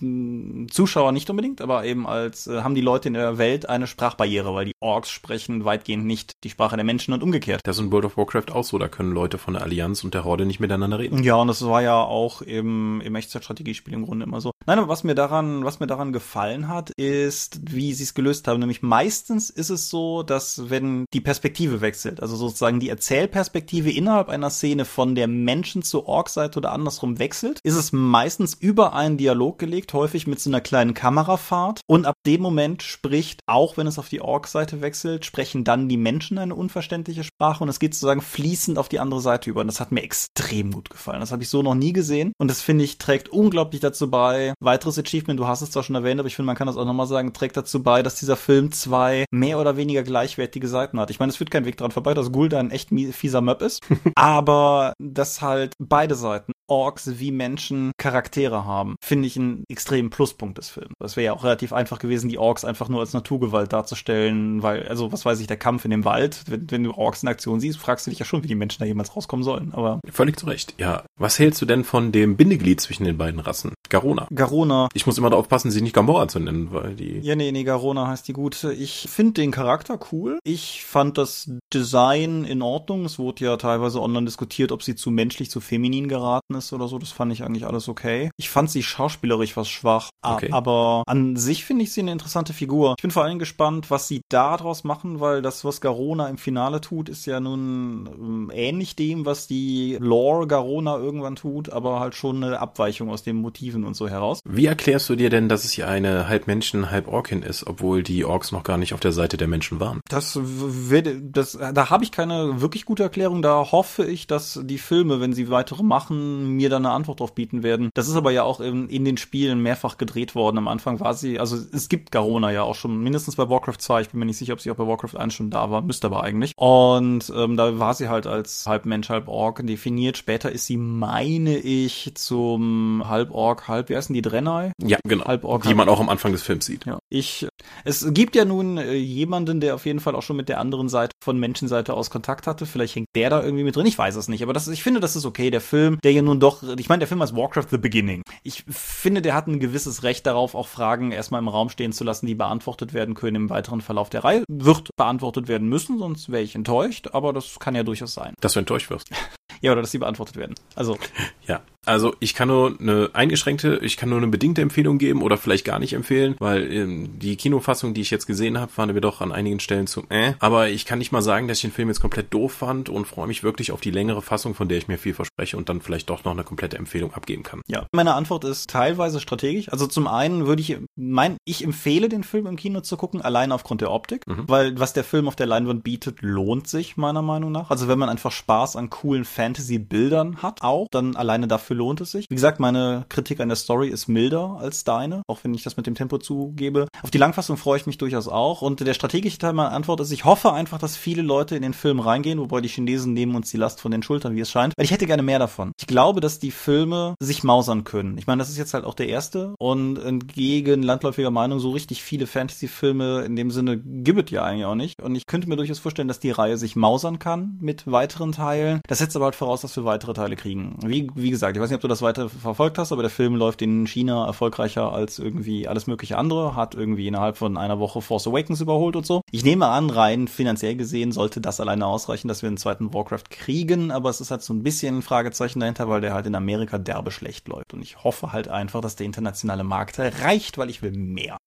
Speaker 2: Zuschauer nicht unbedingt, aber eben als äh, haben die Leute in der Welt eine Sprachbarriere, weil die Orks sprechen weitgehend nicht die Sprache der Menschen und umgekehrt.
Speaker 3: Das ist in World of Warcraft auch so, da können Leute von der Allianz und der Horde nicht miteinander reden.
Speaker 2: Ja, und das war ja auch im, im Echtzeitstrategiespiel im Grunde immer so. Nein, aber was mir daran, was mir daran gefallen hat, ist, wie sie es gelöst haben. Nämlich meistens ist es so, dass wenn die Perspektive wechselt, also sozusagen die Erzählperspektive innerhalb einer Szene von der Menschen zur Ork-Seite oder andersrum wechselt, ist es meistens über einen Dialog gelegt, häufig mit so einer kleinen Kamerafahrt. Und ab dem Moment spricht, auch wenn es auf die Ork-Seite wechselt, sprechen dann die Menschen eine unverständliche Sprache und es geht sozusagen fließend auf die andere Seite über. Und das hat mir extrem gut gefallen. Das habe ich so noch nie gesehen. Und das finde ich trägt unglaublich dazu bei. Weiteres Achievement, du hast es zwar schon erwähnt, aber ich finde, man kann das auch nochmal sagen, trägt dazu bei, dass dieser Film zwei mehr oder weniger gleichwertige Seiten hat. Ich meine, es führt kein Weg dran vorbei, dass Gulda ein echt fieser Möb ist. aber dass halt beide Seiten Orks wie Menschen Charaktere haben, finde ich einen extremen Pluspunkt des Films. Es wäre ja auch relativ einfach gewesen, die Orks einfach nur als Naturgewalt darzustellen, weil, also was weiß ich, der Kampf in dem Wald, wenn, wenn du Orks in Aktion siehst, fragst du dich ja schon, wie die Menschen da jemals rauskommen sollen. Aber
Speaker 3: Völlig zu Recht. Ja. Was hältst du denn von dem Bindeglied zwischen den beiden Rassen? Garona.
Speaker 2: Garona,
Speaker 3: Ich muss immer darauf passen, sie nicht Gamora zu nennen, weil die.
Speaker 2: ja, nee, nee, Garona heißt die gute. Ich finde den Charakter cool. Ich fand das Design in Ordnung. Es wurde ja teilweise online diskutiert, ob sie zu menschlich, zu feminin geraten ist oder so. Das fand ich eigentlich alles okay. Ich fand sie schauspielerisch was schwach.
Speaker 3: Okay.
Speaker 2: Aber an sich finde ich sie eine interessante Figur. Ich bin vor allem gespannt, was sie daraus machen, weil das, was Garona im Finale tut, ist ja nun ähm, ähnlich dem, was die Lore Garona irgendwann tut, aber halt schon eine Abweichung aus den Motiven und so heraus.
Speaker 3: Wie erklärst du dir denn, dass es hier eine halb Menschen, halb Orkin ist, obwohl die Orks noch gar nicht auf der Seite der Menschen waren?
Speaker 2: Das wird, das, da habe ich keine wirklich gute Erklärung. Da hoffe ich, dass die Filme, wenn sie weitere machen, mir da eine Antwort drauf bieten werden. Das ist aber ja auch in, in den Spielen mehrfach gedreht worden. Am Anfang war sie, also es gibt Garona ja auch schon, mindestens bei Warcraft 2. Ich bin mir nicht sicher, ob sie auch bei Warcraft 1 schon da war, müsste aber eigentlich. Und ähm, da war sie halt als halb Mensch, halb Ork definiert. Später ist sie, meine ich, zum halb Ork, Halb, wie heißen die, Drenai?
Speaker 3: Ja, genau.
Speaker 2: Halb Ork,
Speaker 3: die
Speaker 2: halb-
Speaker 3: man auch am Anfang des Films sieht.
Speaker 2: Ja, ich, es gibt ja nun äh, jemanden, der auf jeden Fall auch schon mit der anderen Seite von Menschenseite aus Kontakt hatte. Vielleicht hängt der da irgendwie mit drin. Ich weiß es nicht. Aber das, ist- ich finde, das ist okay. Der Film, der ja nun doch, ich meine, der Film heißt Warcraft The Beginning. Ich finde, der hat ein gewisses Recht darauf, auch Fragen erstmal im Raum stehen zu lassen, die beantwortet werden können im weiteren Verlauf der Reihe. Wird beantwortet werden müssen, sonst wäre ich enttäuscht. Aber das kann ja durchaus sein.
Speaker 3: Dass du enttäuscht wirst.
Speaker 2: Ja, oder dass sie beantwortet werden. Also,
Speaker 3: Ja, also ich kann nur eine eingeschränkte, ich kann nur eine bedingte Empfehlung geben oder vielleicht gar nicht empfehlen, weil ähm, die Kinofassung, die ich jetzt gesehen habe, waren wir doch an einigen Stellen zu äh. Aber ich kann nicht mal sagen, dass ich den Film jetzt komplett doof fand und freue mich wirklich auf die längere Fassung, von der ich mir viel verspreche und dann vielleicht doch noch eine komplette Empfehlung abgeben kann.
Speaker 2: Ja, meine Antwort ist teilweise strategisch. Also zum einen würde ich mein, ich empfehle den Film im Kino zu gucken, allein aufgrund der Optik,
Speaker 3: Mhm.
Speaker 2: weil was der Film auf der Leinwand bietet, lohnt sich meiner Meinung nach. Also wenn man einfach Spaß an coolen Fantasy-Bildern hat, auch, dann alleine dafür lohnt es sich. Wie gesagt, meine Kritik an der Story ist milder als deine, auch wenn ich das mit dem Tempo zugebe. Auf die Langfassung freue ich mich durchaus auch. Und der strategische Teil meiner Antwort ist, ich hoffe einfach, dass viele Leute in den Film reingehen, wobei die Chinesen nehmen uns die Last von den Schultern, wie es scheint. Weil ich hätte gerne mehr davon. Ich glaube, dass die Filme sich mausern können. Ich meine, das ist jetzt halt auch der erste und entgegen landläufiger Meinung so richtig viele Fantasy-Filme in dem Sinne gibt es ja eigentlich auch nicht. Und ich könnte mir durchaus vorstellen, dass die Reihe sich mausern kann mit weiteren Teilen. Das setzt aber halt voraus, dass wir weitere Teile kriegen. Wie, wie gesagt, ich weiß nicht, ob du das weiter verfolgt hast, aber der Film läuft in China erfolgreicher als irgendwie alles mögliche andere, hat irgendwie innerhalb von einer Woche Force Awakens überholt und so. Ich nehme an, rein finanziell gesehen sollte das alleine ausreichen, dass wir einen zweiten Warcraft kriegen, aber es ist halt so ein bisschen ein Fragezeichen dahinter, weil der halt in Amerika derbe schlecht läuft. Und ich hoffe halt einfach, dass der internationale Markt reicht, weil ich will mehr.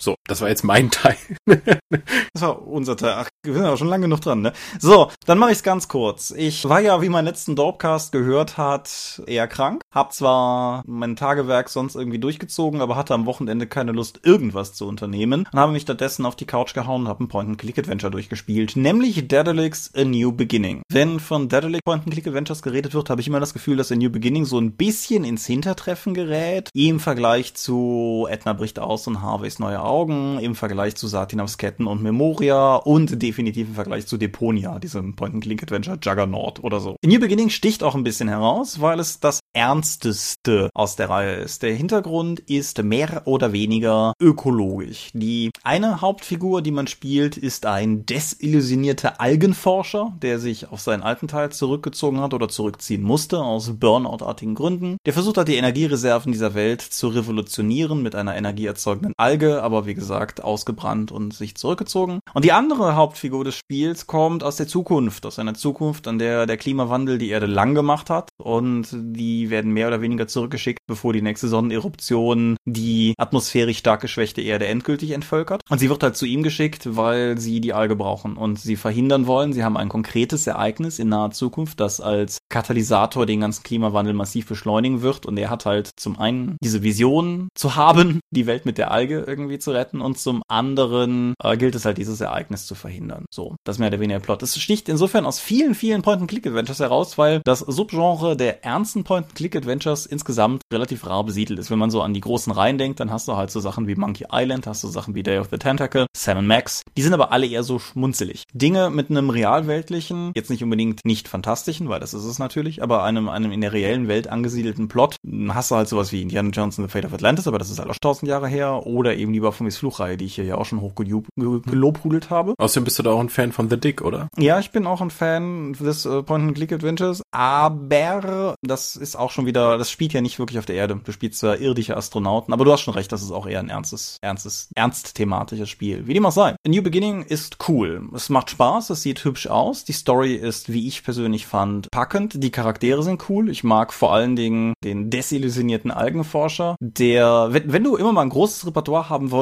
Speaker 3: So, das war jetzt mein Teil.
Speaker 2: Das war unser Teil. Ach, wir sind aber schon lange genug dran, ne? So, dann mache ich es ganz kurz. Ich war ja, wie mein letzten Dorpcast gehört hat, eher krank. Hab zwar mein Tagewerk sonst irgendwie durchgezogen, aber hatte am Wochenende keine Lust, irgendwas zu unternehmen. Und habe mich stattdessen auf die Couch gehauen und habe ein Point-and-Click-Adventure durchgespielt. Nämlich Daedalus A New Beginning. Wenn von Daedalic Point-and-Click-Adventures geredet wird, habe ich immer das Gefühl, dass A New Beginning so ein bisschen ins Hintertreffen gerät. Im Vergleich zu Edna bricht aus und Harveys neue Augen, im Vergleich zu Satinas Ketten und Memoria und definitiv im Vergleich zu Deponia, diesem Point-and-Click-Adventure Juggernaut oder so. New Beginning sticht auch ein bisschen heraus, weil es das ernsteste aus der Reihe ist. Der Hintergrund ist mehr oder weniger ökologisch. Die eine Hauptfigur, die man spielt, ist ein desillusionierter Algenforscher, der sich auf seinen alten Teil zurückgezogen hat oder zurückziehen musste, aus Burnout-artigen Gründen. Der versucht hat, die Energiereserven dieser Welt zu revolutionieren mit einer energieerzeugenden Alge, aber wie gesagt, ausgebrannt und sich zurückgezogen. Und die andere Hauptfigur des Spiels kommt aus der Zukunft, aus einer Zukunft, an der der Klimawandel die Erde lang gemacht hat und die werden mehr oder weniger zurückgeschickt, bevor die nächste Sonneneruption die atmosphärisch stark geschwächte Erde endgültig entvölkert. Und sie wird halt zu ihm geschickt, weil sie die Alge brauchen und sie verhindern wollen. Sie haben ein konkretes Ereignis in naher Zukunft, das als Katalysator den ganzen Klimawandel massiv beschleunigen wird. Und er hat halt zum einen diese Vision zu haben, die Welt mit der Alge irgendwie zu retten und zum anderen äh, gilt es halt, dieses Ereignis zu verhindern. So, das ist mehr oder weniger der Plot. Es sticht insofern aus vielen, vielen Point-and-Click-Adventures heraus, weil das Subgenre der ernsten Point-and-Click-Adventures insgesamt relativ rar besiedelt ist. Wenn man so an die großen Reihen denkt, dann hast du halt so Sachen wie Monkey Island, hast du Sachen wie Day of the Tentacle, Sam Max. Die sind aber alle eher so schmunzelig. Dinge mit einem realweltlichen, jetzt nicht unbedingt nicht fantastischen, weil das ist es natürlich, aber einem, einem in der reellen Welt angesiedelten Plot, hast du halt sowas wie Indiana Jones and the Fate of Atlantis, aber das ist halt auch tausend Jahre her, oder eben die Baphomets Fluchreihe, die ich hier ja auch schon hochgelobhudelt habe.
Speaker 3: Außerdem bist du da auch ein Fan von The Dick, oder?
Speaker 2: Ja, ich bin auch ein Fan des äh, Point-and-Click-Adventures, aber das ist auch schon wieder, das spielt ja nicht wirklich auf der Erde. Du spielst zwar irdische Astronauten, aber du hast schon recht, das ist auch eher ein ernstes, ernstes, ernst thematisches Spiel. Wie dem auch sei. A New Beginning ist cool. Es macht Spaß, es sieht hübsch aus. Die Story ist, wie ich persönlich fand, packend. Die Charaktere sind cool. Ich mag vor allen Dingen den desillusionierten Algenforscher, der, wenn, wenn du immer mal ein großes Repertoire haben wolltest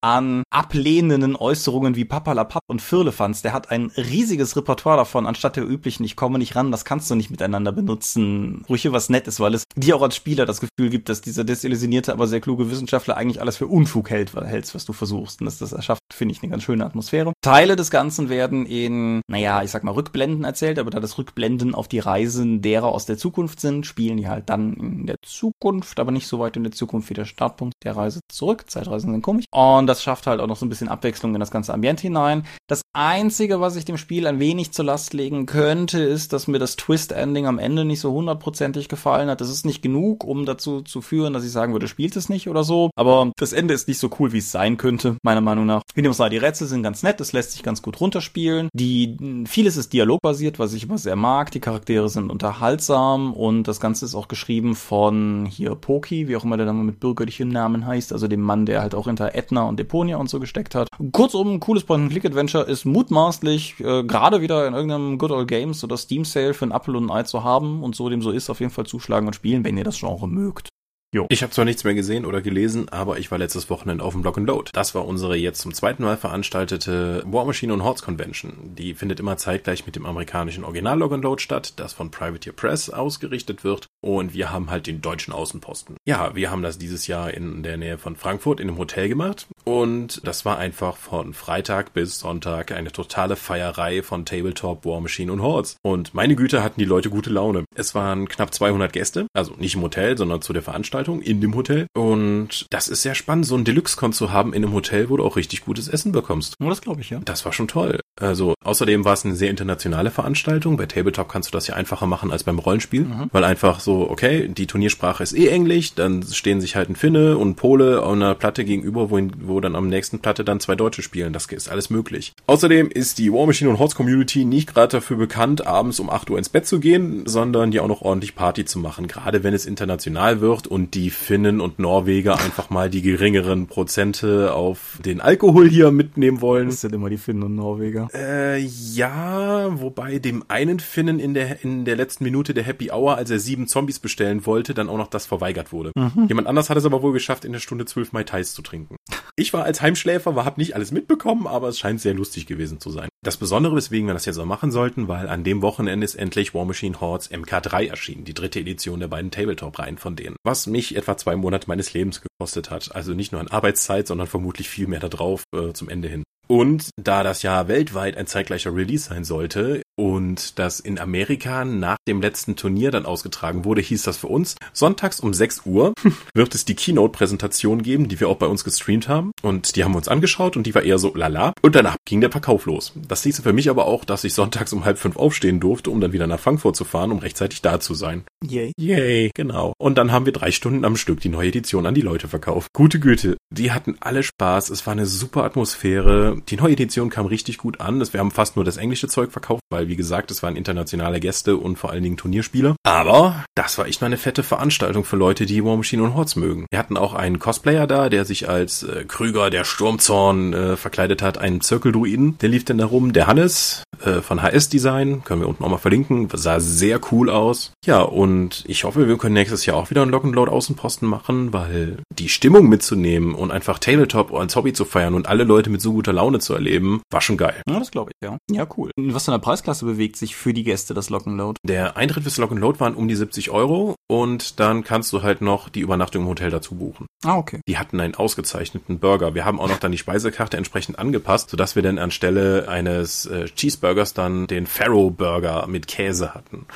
Speaker 2: an ablehnenden Äußerungen wie Papalapap und Firlefanz, der hat ein riesiges Repertoire davon, anstatt der üblichen, ich komme nicht ran, das kannst du nicht miteinander benutzen. Brüche, was nett ist, weil es dir auch als Spieler das Gefühl gibt, dass dieser desillusionierte, aber sehr kluge Wissenschaftler eigentlich alles für Unfug hält, hältst, was du versuchst. Und das, das erschafft, finde ich, eine ganz schöne Atmosphäre. Teile des Ganzen werden in, naja, ich sag mal, Rückblenden erzählt, aber da das Rückblenden auf die Reisen derer aus der Zukunft sind, spielen die halt dann in der Zukunft, aber nicht so weit in der Zukunft wie der Startpunkt der Reise zurück. Zeitreisen sind komisch. Ich. Und das schafft halt auch noch so ein bisschen Abwechslung in das ganze Ambiente hinein. Das Einzige, was ich dem Spiel ein wenig zur Last legen könnte, ist, dass mir das Twist-Ending am Ende nicht so hundertprozentig gefallen hat. Das ist nicht genug, um dazu zu führen, dass ich sagen würde, spielt es nicht oder so. Aber das Ende ist nicht so cool, wie es sein könnte, meiner Meinung nach. Wie dem sei, die Rätsel sind ganz nett, es lässt sich ganz gut runterspielen. Die, vieles ist dialogbasiert, was ich immer sehr mag. Die Charaktere sind unterhaltsam und das Ganze ist auch geschrieben von hier Poki, wie auch immer der Name mit bürgerlichem Namen heißt, also dem Mann, der halt auch hinter Etna und Deponia und so gesteckt hat. Kurzum, cooles Point-and-Click-Adventure ist mutmaßlich äh, gerade wieder in irgendeinem Good Old Games oder Steam Sale für ein Apple und ein Ei zu haben und so dem so ist, auf jeden Fall zuschlagen und spielen, wenn ihr das Genre mögt.
Speaker 3: Jo. Ich habe zwar nichts mehr gesehen oder gelesen, aber ich war letztes Wochenende auf dem Block and Load. Das war unsere jetzt zum zweiten Mal veranstaltete War Machine und Hordes Convention. Die findet immer zeitgleich mit dem amerikanischen Original Log and Load statt, das von Privateer Press ausgerichtet wird. Und wir haben halt den deutschen Außenposten. Ja, wir haben das dieses Jahr in der Nähe von Frankfurt in einem Hotel gemacht. Und das war einfach von Freitag bis Sonntag eine totale Feierei von Tabletop, War Machine und Hordes. Und meine Güte hatten die Leute gute Laune. Es waren knapp 200 Gäste, also nicht im Hotel, sondern zu der Veranstaltung Veranstaltung in dem Hotel. Und das ist sehr spannend, so ein Deluxe-Con zu haben in einem Hotel, wo du auch richtig gutes Essen bekommst.
Speaker 2: Oh, das glaube ich, ja.
Speaker 3: Das war schon toll. Also außerdem war es eine sehr internationale Veranstaltung. Bei Tabletop kannst du das ja einfacher machen als beim Rollenspiel, mhm. weil einfach so, okay, die Turniersprache ist eh Englisch, dann stehen sich halt ein Finne und ein Pole auf einer Platte gegenüber, wo, wo dann am nächsten Platte dann zwei Deutsche spielen. Das ist alles möglich. Außerdem ist die War Machine und Horse Community nicht gerade dafür bekannt, abends um 8 Uhr ins Bett zu gehen, sondern ja auch noch ordentlich Party zu machen, gerade wenn es international wird und die Finnen und Norweger einfach mal die geringeren Prozente auf den Alkohol hier mitnehmen wollen.
Speaker 2: Das sind immer die Finnen und Norweger.
Speaker 3: Äh, ja, wobei dem einen Finnen in der, in der letzten Minute der Happy Hour, als er sieben Zombies bestellen wollte, dann auch noch das verweigert wurde. Mhm. Jemand anders hat es aber wohl geschafft, in der Stunde zwölf Mai Tais zu trinken. Ich war als Heimschläfer, war, hab nicht alles mitbekommen, aber es scheint sehr lustig gewesen zu sein. Das Besondere, weswegen wir das jetzt auch machen sollten, weil an dem Wochenende ist endlich War Machine Hordes MK3 erschienen, die dritte Edition der beiden Tabletop-Reihen von denen. Was mich etwa zwei Monate meines Lebens gekostet hat. Also nicht nur an Arbeitszeit, sondern vermutlich viel mehr da drauf äh, zum Ende hin. Und da das ja weltweit ein zeitgleicher Release sein sollte und das in Amerika nach dem letzten Turnier dann ausgetragen wurde, hieß das für uns, sonntags um 6 Uhr wird es die Keynote-Präsentation geben, die wir auch bei uns gestreamt haben. Und die haben wir uns angeschaut und die war eher so lala. Und danach ging der Verkauf los. Das hieß für mich aber auch, dass ich sonntags um halb fünf aufstehen durfte, um dann wieder nach Frankfurt zu fahren, um rechtzeitig da zu sein.
Speaker 2: Yay.
Speaker 3: Yay, genau. Und dann haben wir drei Stunden am Stück die neue Edition an die Leute verkauft. Gute Güte. Die hatten alle Spaß. Es war eine super Atmosphäre die neue Edition kam richtig gut an. Wir haben fast nur das englische Zeug verkauft, weil, wie gesagt, es waren internationale Gäste und vor allen Dingen Turnierspieler. Aber das war echt mal eine fette Veranstaltung für Leute, die War Machine und Hordes mögen. Wir hatten auch einen Cosplayer da, der sich als äh, Krüger, der Sturmzorn, äh, verkleidet hat, einen Zirkeldruiden. Der lief dann da rum. Der Hannes äh, von HS Design, können wir unten auch mal verlinken, sah sehr cool aus. Ja, und ich hoffe, wir können nächstes Jahr auch wieder einen Lock-and-Load Außenposten machen, weil die Stimmung mitzunehmen und einfach Tabletop als Hobby zu feiern und alle Leute mit so guter Laune zu erleben, war schon geil.
Speaker 2: Ja, das glaube ich, ja. Ja, cool. Was für eine Preisklasse bewegt sich für die Gäste das Lock'n'Load?
Speaker 3: Der Eintritt fürs Lock'n'Load waren um die 70 Euro und dann kannst du halt noch die Übernachtung im Hotel dazu buchen.
Speaker 2: Ah, okay.
Speaker 3: Die hatten einen ausgezeichneten Burger. Wir haben auch noch dann die Speisekarte entsprechend angepasst, sodass wir dann anstelle eines äh, Cheeseburgers dann den Pharaoh Burger mit Käse hatten.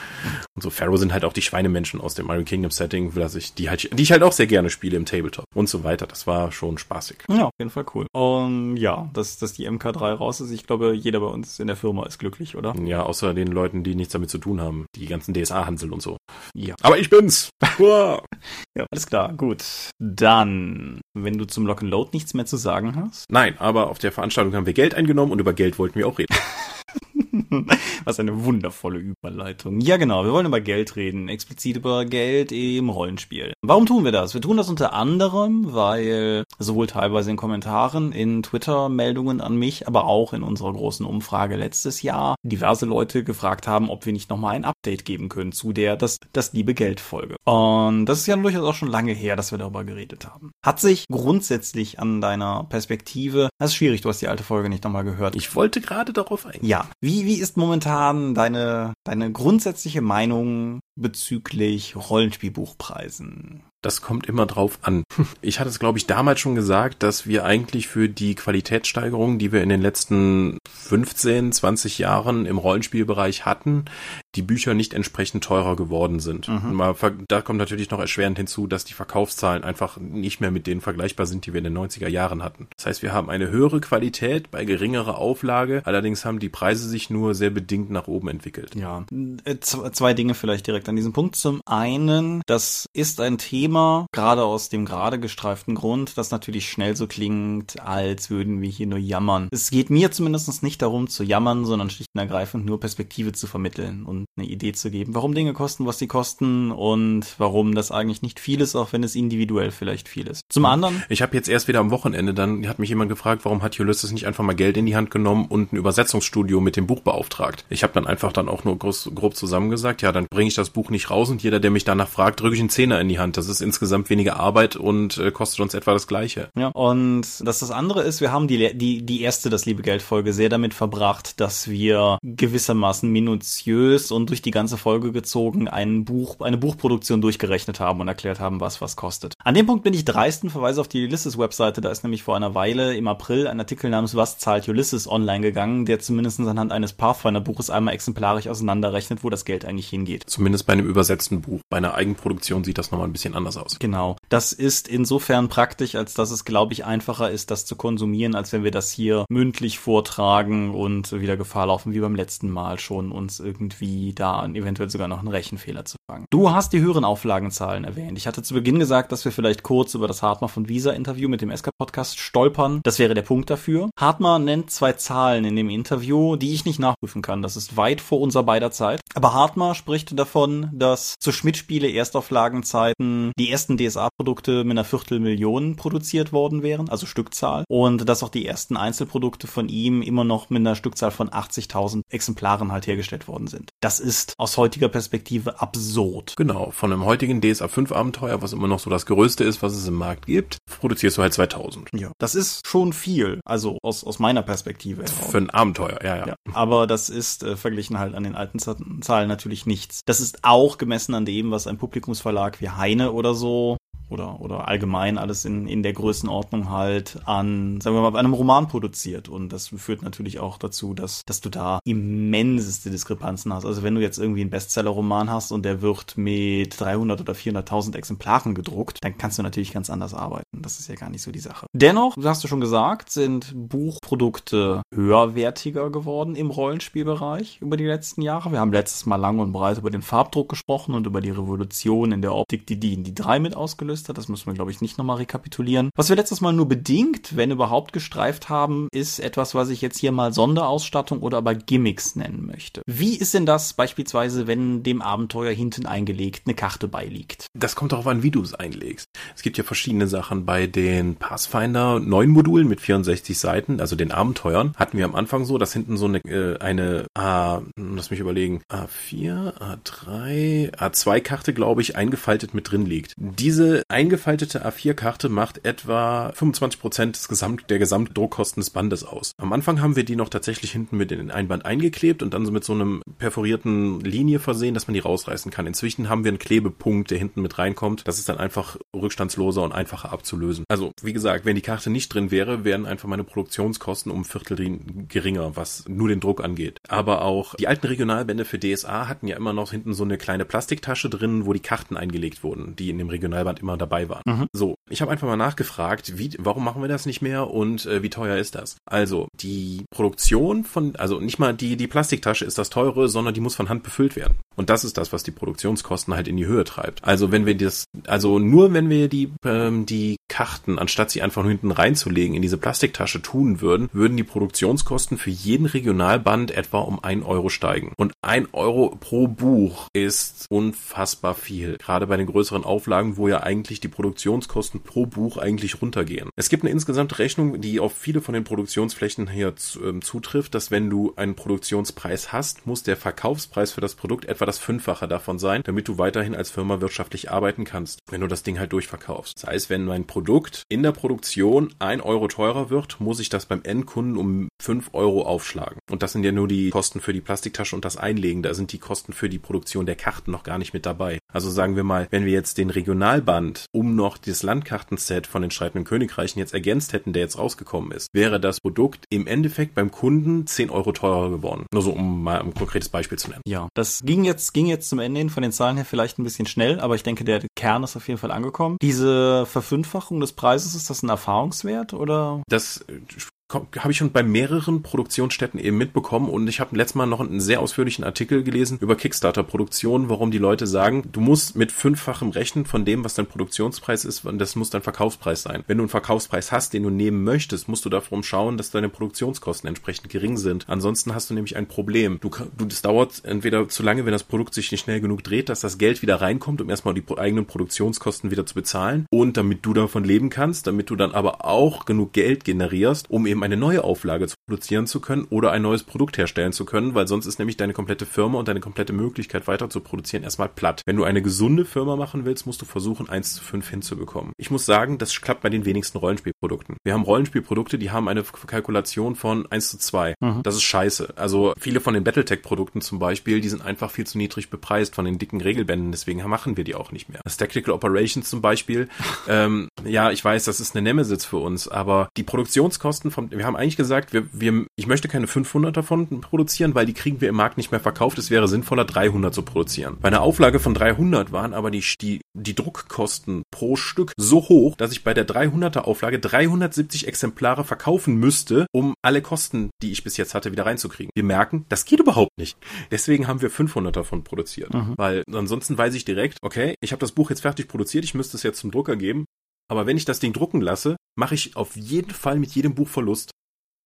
Speaker 3: Und so Pharaoh sind halt auch die Schweinemenschen aus dem Iron Kingdom Setting, dass ich die halt, die ich halt auch sehr gerne spiele im Tabletop und so weiter. Das war schon spaßig.
Speaker 2: Ja, auf jeden Fall cool. Und ja, das, das dass die MK3 raus ist. Ich glaube, jeder bei uns in der Firma ist glücklich, oder?
Speaker 3: Ja, außer den Leuten, die nichts damit zu tun haben. Die ganzen DSA-Hansel und so. Ja. Aber ich bin's!
Speaker 2: ja, alles klar, gut. Dann, wenn du zum Lock-and-Load nichts mehr zu sagen hast.
Speaker 3: Nein, aber auf der Veranstaltung haben wir Geld eingenommen und über Geld wollten wir auch reden.
Speaker 2: Was eine wundervolle Überleitung. Ja, genau. Wir wollen über Geld reden. Explizit über Geld im Rollenspiel. Warum tun wir das? Wir tun das unter anderem, weil sowohl teilweise in Kommentaren, in Twitter-Meldungen an mich, aber auch in unserer großen Umfrage letztes Jahr diverse Leute gefragt haben, ob wir nicht nochmal ein Update geben können zu der das, das liebe Geld-Folge. Und das ist ja durchaus auch schon lange her, dass wir darüber geredet haben. Hat sich grundsätzlich an deiner Perspektive, das ist schwierig, du hast die alte Folge nicht nochmal gehört.
Speaker 3: Ich wollte gerade darauf eingehen.
Speaker 2: Ja. Wie, wie ist momentan deine, deine grundsätzliche Meinung bezüglich Rollenspielbuchpreisen?
Speaker 3: Das kommt immer drauf an. Ich hatte es, glaube ich, damals schon gesagt, dass wir eigentlich für die Qualitätssteigerung, die wir in den letzten 15, 20 Jahren im Rollenspielbereich hatten, die Bücher nicht entsprechend teurer geworden sind. Mhm. Mal, da kommt natürlich noch erschwerend hinzu, dass die Verkaufszahlen einfach nicht mehr mit denen vergleichbar sind, die wir in den 90er Jahren hatten. Das heißt, wir haben eine höhere Qualität bei geringerer Auflage, allerdings haben die Preise sich nur sehr bedingt nach oben entwickelt.
Speaker 2: Ja, äh, zwei Dinge vielleicht direkt an diesem Punkt. Zum einen, das ist ein Thema, gerade aus dem gerade gestreiften Grund, das natürlich schnell so klingt, als würden wir hier nur jammern. Es geht mir zumindest nicht darum zu jammern, sondern schlicht und ergreifend nur Perspektive zu vermitteln und eine Idee zu geben, warum Dinge kosten, was sie kosten und warum das eigentlich nicht viel ist, auch wenn es individuell vielleicht viel ist. Zum anderen.
Speaker 3: Ich habe jetzt erst wieder am Wochenende, dann hat mich jemand gefragt, warum hat Ulysses nicht einfach mal Geld in die Hand genommen und ein Übersetzungsstudio mit dem Buch beauftragt. Ich habe dann einfach dann auch nur groß, grob zusammengesagt, ja, dann bringe ich das Buch nicht raus und jeder, der mich danach fragt, drücke ich einen Zehner in die Hand. Das ist insgesamt weniger Arbeit und äh, kostet uns etwa das Gleiche.
Speaker 2: Ja, und das das andere ist, wir haben die, die, die erste Das liebe Geld Folge sehr damit verbracht, dass wir gewissermaßen minutiös und durch die ganze Folge gezogen ein Buch, eine Buchproduktion durchgerechnet haben und erklärt haben, was was kostet. An dem Punkt bin ich dreisten, verweise auf die Ulysses Webseite, da ist nämlich vor einer Weile im April ein Artikel namens Was zahlt Ulysses online gegangen, der zumindest anhand eines Pathfinder Buches einmal exemplarisch auseinanderrechnet, wo das Geld eigentlich hingeht.
Speaker 3: Zumindest bei einem übersetzten Buch. Bei einer Eigenproduktion sieht das nochmal ein bisschen anders aus.
Speaker 2: Genau. Das ist insofern praktisch, als dass es, glaube ich, einfacher ist, das zu konsumieren, als wenn wir das hier mündlich vortragen und wieder Gefahr laufen, wie beim letzten Mal schon, uns irgendwie da eventuell sogar noch einen Rechenfehler zu fangen. Du hast die höheren Auflagenzahlen erwähnt. Ich hatte zu Beginn gesagt, dass wir vielleicht kurz über das Hartmar von Visa Interview mit dem SK-Podcast stolpern. Das wäre der Punkt dafür. Hartmar nennt zwei Zahlen in dem Interview, die ich nicht nachprüfen kann. Das ist weit vor unserer beider Zeit. Aber Hartmar spricht davon, dass zu Schmidt-Spiele Erstauflagenzeiten die ersten DSA-Produkte mit einer Viertelmillion produziert worden wären, also Stückzahl. Und dass auch die ersten Einzelprodukte von ihm immer noch mit einer Stückzahl von 80.000 Exemplaren halt hergestellt worden sind. Das ist aus heutiger Perspektive absurd.
Speaker 3: Genau, von einem heutigen DSA 5 Abenteuer, was immer noch so das größte ist, was es im Markt gibt, produzierst du halt 2000.
Speaker 2: Ja, das ist schon viel, also aus, aus meiner Perspektive.
Speaker 3: Für ein Abenteuer, ja, ja. ja
Speaker 2: aber das ist äh, verglichen halt an den alten Zahlen natürlich nichts. Das ist auch gemessen an dem, was ein Publikumsverlag wie Heine oder so oder, oder allgemein alles in, in der Größenordnung halt an, sagen wir mal, einem Roman produziert. Und das führt natürlich auch dazu, dass, dass du da immenseste Diskrepanzen hast. Also wenn du jetzt irgendwie einen Bestseller-Roman hast und der wird mit 300 oder 400.000 Exemplaren gedruckt, dann kannst du natürlich ganz anders arbeiten. Das ist ja gar nicht so die Sache. Dennoch, hast du schon gesagt, sind Buchprodukte höherwertiger geworden im Rollenspielbereich über die letzten Jahre. Wir haben letztes Mal lang und breit über den Farbdruck gesprochen und über die Revolution in der Optik, die die in die drei mit ausgelöst aufgelöst hat. Das müssen wir, glaube ich, nicht nochmal rekapitulieren. Was wir letztes Mal nur bedingt, wenn überhaupt gestreift haben, ist etwas, was ich jetzt hier mal Sonderausstattung oder aber Gimmicks nennen möchte. Wie ist denn das beispielsweise, wenn dem Abenteuer hinten eingelegt eine Karte beiliegt?
Speaker 3: Das kommt darauf an, wie du es einlegst. Es gibt ja verschiedene Sachen bei den Pathfinder neuen Modulen mit 64 Seiten, also den Abenteuern, hatten wir am Anfang so, dass hinten so eine, äh, eine A, lass mich überlegen, A4, A3, A2 Karte, glaube ich, eingefaltet mit drin liegt. Diese eingefaltete A4-Karte macht etwa 25 Prozent Gesamt, der Gesamtdruckkosten des Bandes aus. Am Anfang haben wir die noch tatsächlich hinten mit in den Einband eingeklebt und dann so mit so einem perforierten Linie versehen, dass man die rausreißen kann. Inzwischen haben wir einen Klebepunkt, der hinten mit reinkommt. Das ist dann einfach rückstandsloser und einfacher abzulösen. Also, wie gesagt, wenn die Karte nicht drin wäre, wären einfach meine Produktionskosten um Viertel geringer, was nur den Druck angeht. Aber auch die alten Regionalbände für DSA hatten ja immer noch hinten so eine kleine Plastiktasche drin, wo die Karten eingelegt wurden, die in dem Regionalband immer dabei waren. Mhm. So, ich habe einfach mal nachgefragt, wie, warum machen wir das nicht mehr und äh, wie teuer ist das? Also die Produktion von, also nicht mal die die Plastiktasche ist das teure, sondern die muss von Hand befüllt werden. Und das ist das, was die Produktionskosten halt in die Höhe treibt. Also wenn wir das, also nur wenn wir die ähm, die Karten, anstatt sie einfach hinten reinzulegen, in diese Plastiktasche tun würden, würden die Produktionskosten für jeden Regionalband etwa um ein Euro steigen. Und ein Euro pro Buch ist unfassbar viel. Gerade bei den größeren Auflagen, wo ja eigentlich die Produktionskosten pro Buch eigentlich runtergehen. Es gibt eine insgesamte Rechnung, die auf viele von den Produktionsflächen hier ähm, zutrifft, dass wenn du einen Produktionspreis hast, muss der Verkaufspreis für das Produkt etwa etwa das Fünffache davon sein, damit du weiterhin als Firma wirtschaftlich arbeiten kannst, wenn du das Ding halt durchverkaufst. Das heißt, wenn mein Produkt in der Produktion ein Euro teurer wird, muss ich das beim Endkunden um fünf Euro aufschlagen. Und das sind ja nur die Kosten für die Plastiktasche und das Einlegen. Da sind die Kosten für die Produktion der Karten noch gar nicht mit dabei. Also sagen wir mal, wenn wir jetzt den Regionalband um noch das Landkartenset von den Streitenden Königreichen jetzt ergänzt hätten, der jetzt rausgekommen ist, wäre das Produkt im Endeffekt beim Kunden 10 Euro teurer geworden. Nur so, um mal ein konkretes Beispiel zu nennen.
Speaker 2: Ja, das ging jetzt, ging jetzt zum Ende hin von den Zahlen her vielleicht ein bisschen schnell, aber ich denke, der Kern ist auf jeden Fall angekommen. Diese Verfünffachung des Preises, ist das ein Erfahrungswert oder?
Speaker 3: Das habe ich schon bei mehreren Produktionsstätten eben mitbekommen und ich habe letztes Mal noch einen sehr ausführlichen Artikel gelesen über Kickstarter-Produktionen, warum die Leute sagen, du musst mit fünffachem rechnen von dem, was dein Produktionspreis ist und das muss dein Verkaufspreis sein. Wenn du einen Verkaufspreis hast, den du nehmen möchtest, musst du darum schauen, dass deine Produktionskosten entsprechend gering sind. Ansonsten hast du nämlich ein Problem. Du, du das dauert entweder zu lange, wenn das Produkt sich nicht schnell genug dreht, dass das Geld wieder reinkommt, um erstmal die eigenen Produktionskosten wieder zu bezahlen und damit du davon leben kannst, damit du dann aber auch genug Geld generierst, um eben eben eine neue Auflage zu produzieren zu können oder ein neues Produkt herstellen zu können, weil sonst ist nämlich deine komplette Firma und deine komplette Möglichkeit weiter zu produzieren erstmal platt. Wenn du eine gesunde Firma machen willst, musst du versuchen, 1 zu 5 hinzubekommen. Ich muss sagen, das klappt bei den wenigsten Rollenspielprodukten. Wir haben Rollenspielprodukte, die haben eine Kalkulation von 1 zu 2. Mhm. Das ist scheiße. Also viele von den Battletech-Produkten zum Beispiel, die sind einfach viel zu niedrig bepreist von den dicken Regelbänden, deswegen machen wir die auch nicht mehr. Das Tactical Operations zum Beispiel, ähm, ja, ich weiß, das ist eine Nemesis für uns, aber die Produktionskosten vom wir haben eigentlich gesagt, wir, wir, ich möchte keine 500 davon produzieren, weil die kriegen wir im Markt nicht mehr verkauft. Es wäre sinnvoller, 300 zu produzieren. Bei einer Auflage von 300 waren aber die, die, die Druckkosten pro Stück so hoch, dass ich bei der 300er Auflage 370 Exemplare verkaufen müsste, um alle Kosten, die ich bis jetzt hatte, wieder reinzukriegen. Wir merken, das geht überhaupt nicht. Deswegen haben wir 500 davon produziert. Mhm. Weil ansonsten weiß ich direkt, okay, ich habe das Buch jetzt fertig produziert, ich müsste es jetzt zum Drucker geben. Aber wenn ich das Ding drucken lasse, mache ich auf jeden Fall mit jedem Buch Verlust.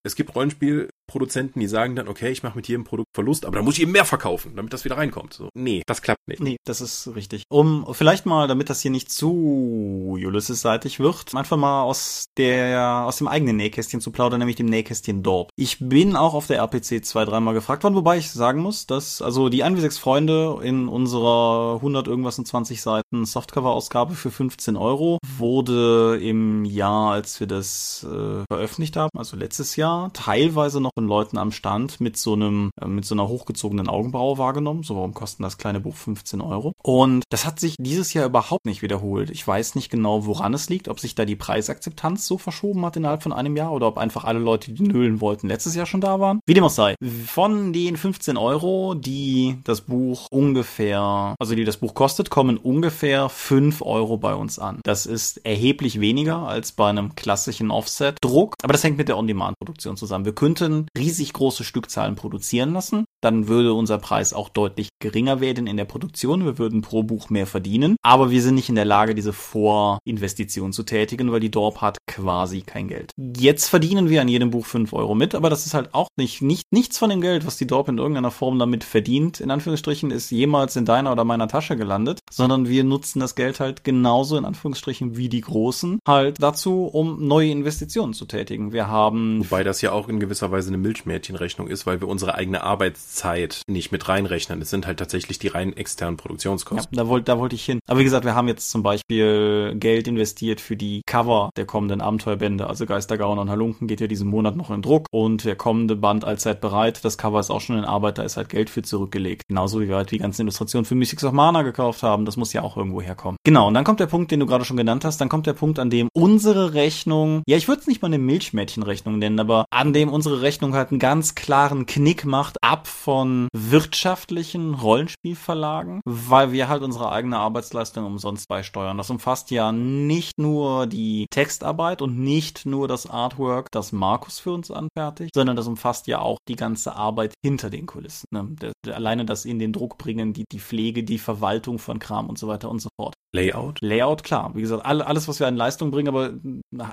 Speaker 3: Es gibt Rollenspiel, Produzenten, die sagen dann, okay, ich mache mit jedem Produkt Verlust, aber dann muss ich eben mehr verkaufen, damit das wieder reinkommt. So, nee, das klappt nicht.
Speaker 2: Nee, das ist richtig. Um vielleicht mal, damit das hier nicht zu Ulysses-seitig wird, einfach mal aus der, aus dem eigenen Nähkästchen zu plaudern, nämlich dem Nähkästchen Dorp. Ich bin auch auf der RPC zwei, dreimal gefragt worden, wobei ich sagen muss, dass, also die 1 6 Freunde in unserer 100 irgendwas und 20 Seiten Softcover-Ausgabe für 15 Euro wurde im Jahr, als wir das äh, veröffentlicht haben, also letztes Jahr, teilweise noch von Leuten am Stand mit so einem, äh, mit so einer hochgezogenen Augenbraue wahrgenommen. So, warum kosten das kleine Buch 15 Euro? Und das hat sich dieses Jahr überhaupt nicht wiederholt. Ich weiß nicht genau, woran es liegt, ob sich da die Preisakzeptanz so verschoben hat innerhalb von einem Jahr oder ob einfach alle Leute, die nölen wollten, letztes Jahr schon da waren. Wie dem auch sei. Von den 15 Euro, die das Buch ungefähr, also die das Buch kostet, kommen ungefähr 5 Euro bei uns an. Das ist erheblich weniger als bei einem klassischen Offset-Druck, aber das hängt mit der On-Demand-Produktion zusammen. Wir könnten riesig große Stückzahlen produzieren lassen. Dann würde unser Preis auch deutlich geringer werden in der Produktion. Wir würden pro Buch mehr verdienen. Aber wir sind nicht in der Lage, diese Vorinvestition zu tätigen, weil die Dorp hat quasi kein Geld. Jetzt verdienen wir an jedem Buch 5 Euro mit, aber das ist halt auch nicht, nicht nichts von dem Geld, was die Dorp in irgendeiner Form damit verdient, in Anführungsstrichen, ist jemals in deiner oder meiner Tasche gelandet, sondern wir nutzen das Geld halt genauso in Anführungsstrichen wie die Großen halt dazu, um neue Investitionen zu tätigen. Wir haben.
Speaker 3: Wobei das ja auch in gewisser Weise eine Milchmädchenrechnung ist, weil wir unsere eigene Arbeitszeit nicht mit reinrechnen. Es sind halt tatsächlich die rein externen Produktionskosten.
Speaker 2: Ja, da wollte da wollte ich hin. Aber wie gesagt, wir haben jetzt zum Beispiel Geld investiert für die Cover der kommenden Abenteuerbände. Also Geistergauner und Halunken geht ja diesen Monat noch in Druck und der kommende Band allzeit bereit. Das Cover ist auch schon in Arbeit, da ist halt Geld für zurückgelegt. Genauso wie wir halt die ganzen Illustrationen für Mystics of Mana gekauft haben. Das muss ja auch irgendwo herkommen. Genau, und dann kommt der Punkt, den du gerade schon genannt hast. Dann kommt der Punkt, an dem unsere Rechnung, ja, ich würde es nicht mal eine Milchmädchenrechnung nennen, aber an dem unsere Rechnung Rechnung halt einen ganz klaren Knick macht, ab von wirtschaftlichen Rollenspielverlagen, weil wir halt unsere eigene Arbeitsleistung umsonst beisteuern. Das umfasst ja nicht nur die Textarbeit und nicht nur das Artwork, das Markus für uns anfertigt, sondern das umfasst ja auch die ganze Arbeit hinter den Kulissen. Ne? Alleine das in den Druck bringen, die, die Pflege, die Verwaltung von Kram und so weiter und so fort.
Speaker 3: Layout?
Speaker 2: Layout, klar. Wie gesagt, alles, was wir an Leistung bringen, aber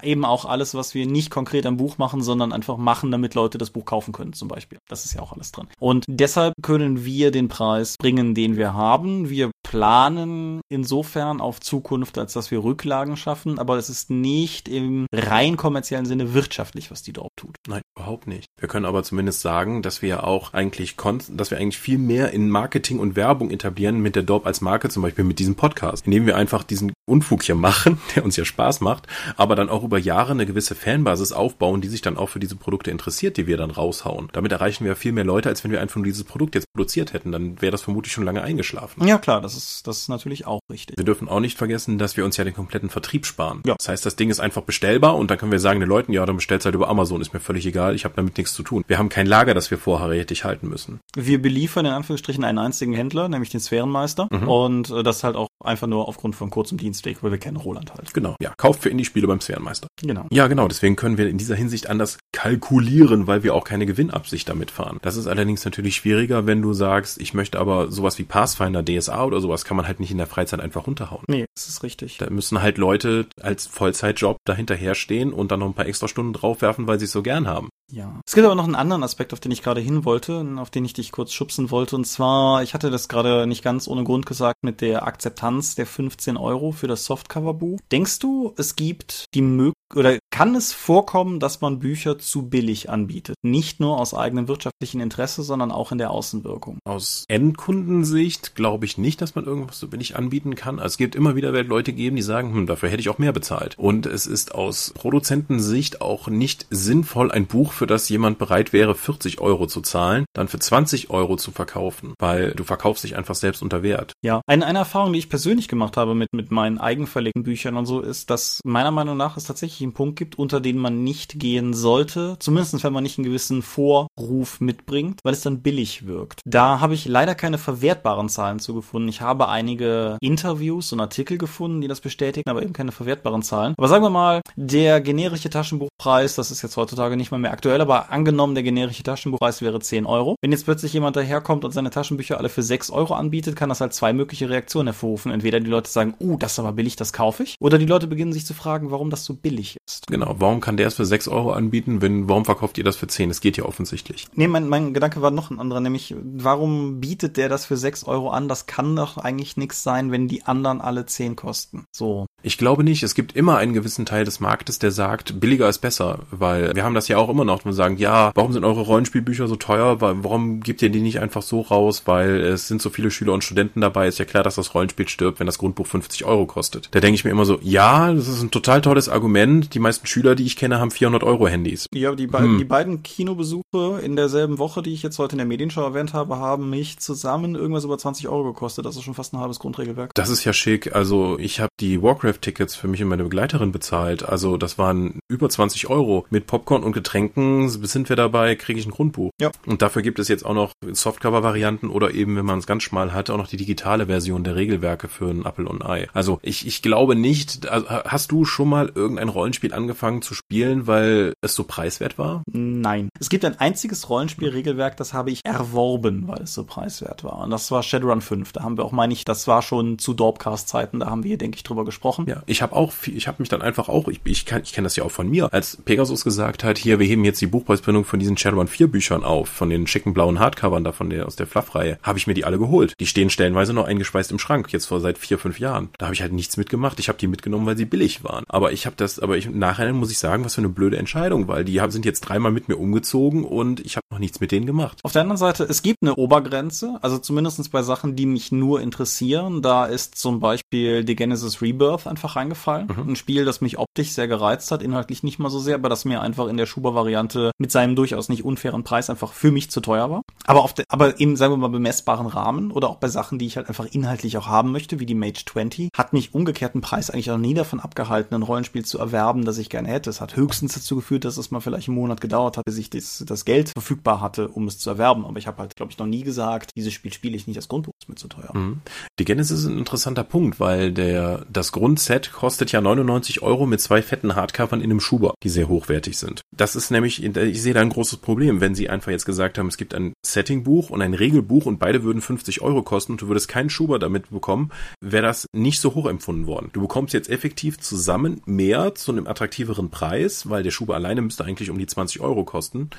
Speaker 2: eben auch alles, was wir nicht konkret am Buch machen, sondern einfach machen, damit Leute das Buch kaufen können, zum Beispiel. Das ist ja auch alles drin. Und deshalb können wir den Preis bringen, den wir haben. Wir planen insofern auf Zukunft, als dass wir Rücklagen schaffen, aber es ist nicht im rein kommerziellen Sinne wirtschaftlich, was die dort tut.
Speaker 3: Nein, überhaupt nicht. Wir können aber zumindest sagen, dass wir ja auch eigentlich, dass wir eigentlich viel mehr in Marketing und Werbung etablieren mit der Dorp als Marke, zum Beispiel mit diesem Podcast, indem wir einfach diesen Unfug hier machen, der uns ja Spaß macht, aber dann auch über Jahre eine gewisse Fanbasis aufbauen, die sich dann auch für diese Produkte interessiert, die wir dann raushauen. Damit erreichen wir viel mehr Leute, als wenn wir einfach nur dieses Produkt jetzt produziert hätten. Dann wäre das vermutlich schon lange eingeschlafen.
Speaker 2: Ja klar, das ist, das ist natürlich auch richtig.
Speaker 3: Wir dürfen auch nicht vergessen, dass wir uns ja den kompletten Vertrieb sparen. Ja. Das heißt, das Ding ist einfach bestellbar und dann können wir sagen den Leuten, ja, dann bestellt halt über Amazon, ist mir völlig egal, ich habe damit nichts zu tun. Wir haben kein Lager, das wir vorrätig halten müssen.
Speaker 2: Wir beliefern in Anführungsstrichen einen einzigen Händler, nämlich den Sphärenmeister mhm. und äh, das halt auch einfach nur aufgrund von kurzem Dienstweg, weil wir kennen Roland halt.
Speaker 3: Genau, ja, kauft für Indie-Spiele beim Sphärenmeister.
Speaker 2: Genau.
Speaker 3: Ja, genau, deswegen können wir in dieser Hinsicht anders kalkulieren, weil wir auch keine Gewinnabsicht damit fahren. Das ist allerdings natürlich schwieriger, wenn du sagst, ich möchte aber sowas wie Pathfinder, DSA oder sowas kann man halt nicht in der Freizeit einfach runterhauen.
Speaker 2: Nee, das ist richtig.
Speaker 3: Da müssen halt Leute als Vollzeitjob dahinterher stehen und dann noch ein paar extra Stunden draufwerfen, weil sie es so gern haben.
Speaker 2: Ja. Es gibt aber noch einen anderen Aspekt, auf den ich gerade hin wollte, auf den ich dich kurz schubsen wollte. Und zwar, ich hatte das gerade nicht ganz ohne Grund gesagt mit der Akzeptanz der 15 Euro für das Softcover-Buch. Denkst du, es gibt die Möglichkeit, oder kann es vorkommen, dass man Bücher zu billig anbietet? Nicht nur aus eigenem wirtschaftlichen Interesse, sondern auch in der Außenwirkung.
Speaker 3: Aus Endkundensicht glaube ich nicht, dass man irgendwas so billig anbieten kann. Also es gibt immer wieder Leute geben, die sagen, hm, dafür hätte ich auch mehr bezahlt. Und es ist aus Produzentensicht auch nicht sinnvoll, ein Buch, für das jemand bereit wäre, 40 Euro zu zahlen, dann für 20 Euro zu verkaufen, weil du verkaufst dich einfach selbst unter Wert.
Speaker 2: Ja, eine, eine Erfahrung, die ich persönlich gemacht habe mit, mit meinen eigenverlegten Büchern und so, ist, dass meiner Meinung nach es tatsächlich einen Punkt gibt, unter den man nicht gehen sollte, zumindest wenn man nicht einen gewissen Vorruf mitbringt, weil es dann billig wirkt. Da habe ich leider keine verwertbaren Zahlen zu gefunden. Ich habe einige Interviews und Artikel gefunden, die das bestätigen, aber eben keine verwertbaren Zahlen. Aber sagen wir mal, der generische Taschenbuchpreis, das ist jetzt heutzutage nicht mal mehr aktuell, aber angenommen, der generische Taschenbuchpreis wäre 10 Euro. Wenn jetzt plötzlich jemand daherkommt und seine Taschenbücher alle für 6 Euro anbietet, kann das halt zwei mögliche Reaktionen hervorrufen. Entweder die Leute sagen, uh, das ist aber billig, das kaufe ich. Oder die Leute beginnen sich zu fragen, warum das so billig ist.
Speaker 3: Genau, warum kann der es für 6 Euro anbieten, wenn, warum verkauft ihr das für 10? Es geht ja offensichtlich.
Speaker 2: Nee, mein, mein Gedanke war noch ein anderer, nämlich, warum bietet der das für 6 Euro an? Das kann doch eigentlich nichts sein, wenn die anderen alle 10 kosten. So.
Speaker 3: Ich glaube nicht. Es gibt immer einen gewissen Teil des Marktes, der sagt, billiger ist besser, weil wir haben das ja auch immer noch, wir sagen, ja, warum sind eure Rollenspielbücher so teuer? Warum gebt ihr die nicht einfach so raus? Weil es sind so viele Schüler und Studenten dabei. Ist ja klar, dass das Rollenspiel stirbt, wenn das Grundbuch 50 Euro kostet. Da denke ich mir immer so, ja, das ist ein total tolles Argument. Die meisten Schüler, die ich kenne, haben 400 Euro Handys.
Speaker 2: Ja, die, be hm. die beiden Kinobesuche in derselben Woche, die ich jetzt heute in der Medienschau erwähnt habe, haben mich zusammen irgendwas über 20 Euro gekostet. Das ist schon fast ein halbes Grundregelwerk.
Speaker 3: Das ist ja schick. Also ich habe die Warcraft-Tickets für mich und meine Begleiterin bezahlt. Also das waren über 20 Euro. Mit Popcorn und Getränken sind wir dabei, kriege ich ein Grundbuch.
Speaker 2: Ja.
Speaker 3: Und dafür gibt es jetzt auch noch Softcover-Varianten oder eben, wenn man es ganz schmal hat, auch noch die digitale Version der Regelwerke für ein Apple und ein Ei. Also ich, ich glaube nicht, also hast du schon mal irgendein Rollenspiel angefangen zu spielen, weil es so preiswert war?
Speaker 2: Nein. Es gibt ein einziges Rollenspielregelwerk, das habe ich erworben, weil es so preiswert war. Und das war Shadowrun 5. Da haben wir auch, meine ich, das war schon zu Dorpcast-Zeiten, da haben wir hier, denke ich, drüber gesprochen.
Speaker 3: Ja, ich habe auch, viel, ich habe mich dann einfach auch, ich, ich, kann, ich kenne das ja auch von mir, als Pegasus gesagt hat, hier, wir heben jetzt die Buchpreisbindung von diesen Shadowrun 4 Büchern auf, von den schicken blauen Hardcovern da von der, aus der Fluff-Reihe, habe ich mir die alle geholt. Die stehen stellenweise noch eingespeist im Schrank, jetzt vor seit vier, fünf Jahren. Da habe ich halt nichts mitgemacht. Ich habe die mitgenommen, weil sie billig waren. Aber ich habe das, aber ich, nachher muss ich sagen, was für eine blöde Entscheidung, weil die sind jetzt dreimal mit mir umgezogen und ich habe noch nichts mit denen gemacht.
Speaker 2: Auf der anderen Seite, es gibt eine Obergrenze, also zumindestens bei Sachen, die mich nur interessieren. Da ist zum Beispiel die Genesis Rebirth einfach reingefallen. Mhm. Ein Spiel, das mich optisch sehr gereizt hat, inhaltlich nicht mal so sehr, aber das mir einfach in der Schuber-Variante mit seinem durchaus nicht unfairen Preis einfach für mich zu teuer war. Aber auf der, aber im, sagen wir mal, bemessbaren Rahmen oder auch bei Sachen, die ich halt einfach inhaltlich auch haben möchte, wie die Mage 20, hat mich umgekehrten Preis eigentlich auch nie davon abgehalten, ein Rollenspiel zu erwerben, das ich gerne hätte. Es hat höchstens dazu geführt, dass es mal vielleicht einen Monat gedauert hat, bis ich das, das Geld verfügbar hatte, um es zu erwerben. Aber ich habe halt, glaube ich, noch nie gesagt, dieses Spiel spiele ich nicht, das Grundbuch ist mir zu teuer. Mhm.
Speaker 3: Die Genesis ist ein interessanter Punkt, weil der, das Grundset kostet ja 99 Euro mit zwei fetten Hardcovern in einem Schuber, die sehr hochwertig sind. Das ist nämlich, ich sehe da ein großes Problem, wenn sie einfach jetzt gesagt haben, es gibt ein Settingbuch und ein Regelbuch und beide würden 50 Euro kosten und du würdest keinen Schuber damit bekommen, wäre das nicht so hoch empfunden worden. Du bekommst jetzt effektiv zusammen mehr zu einem attraktiveren Preis, weil der Schuber alleine müsste eigentlich um die 20 Euro kosten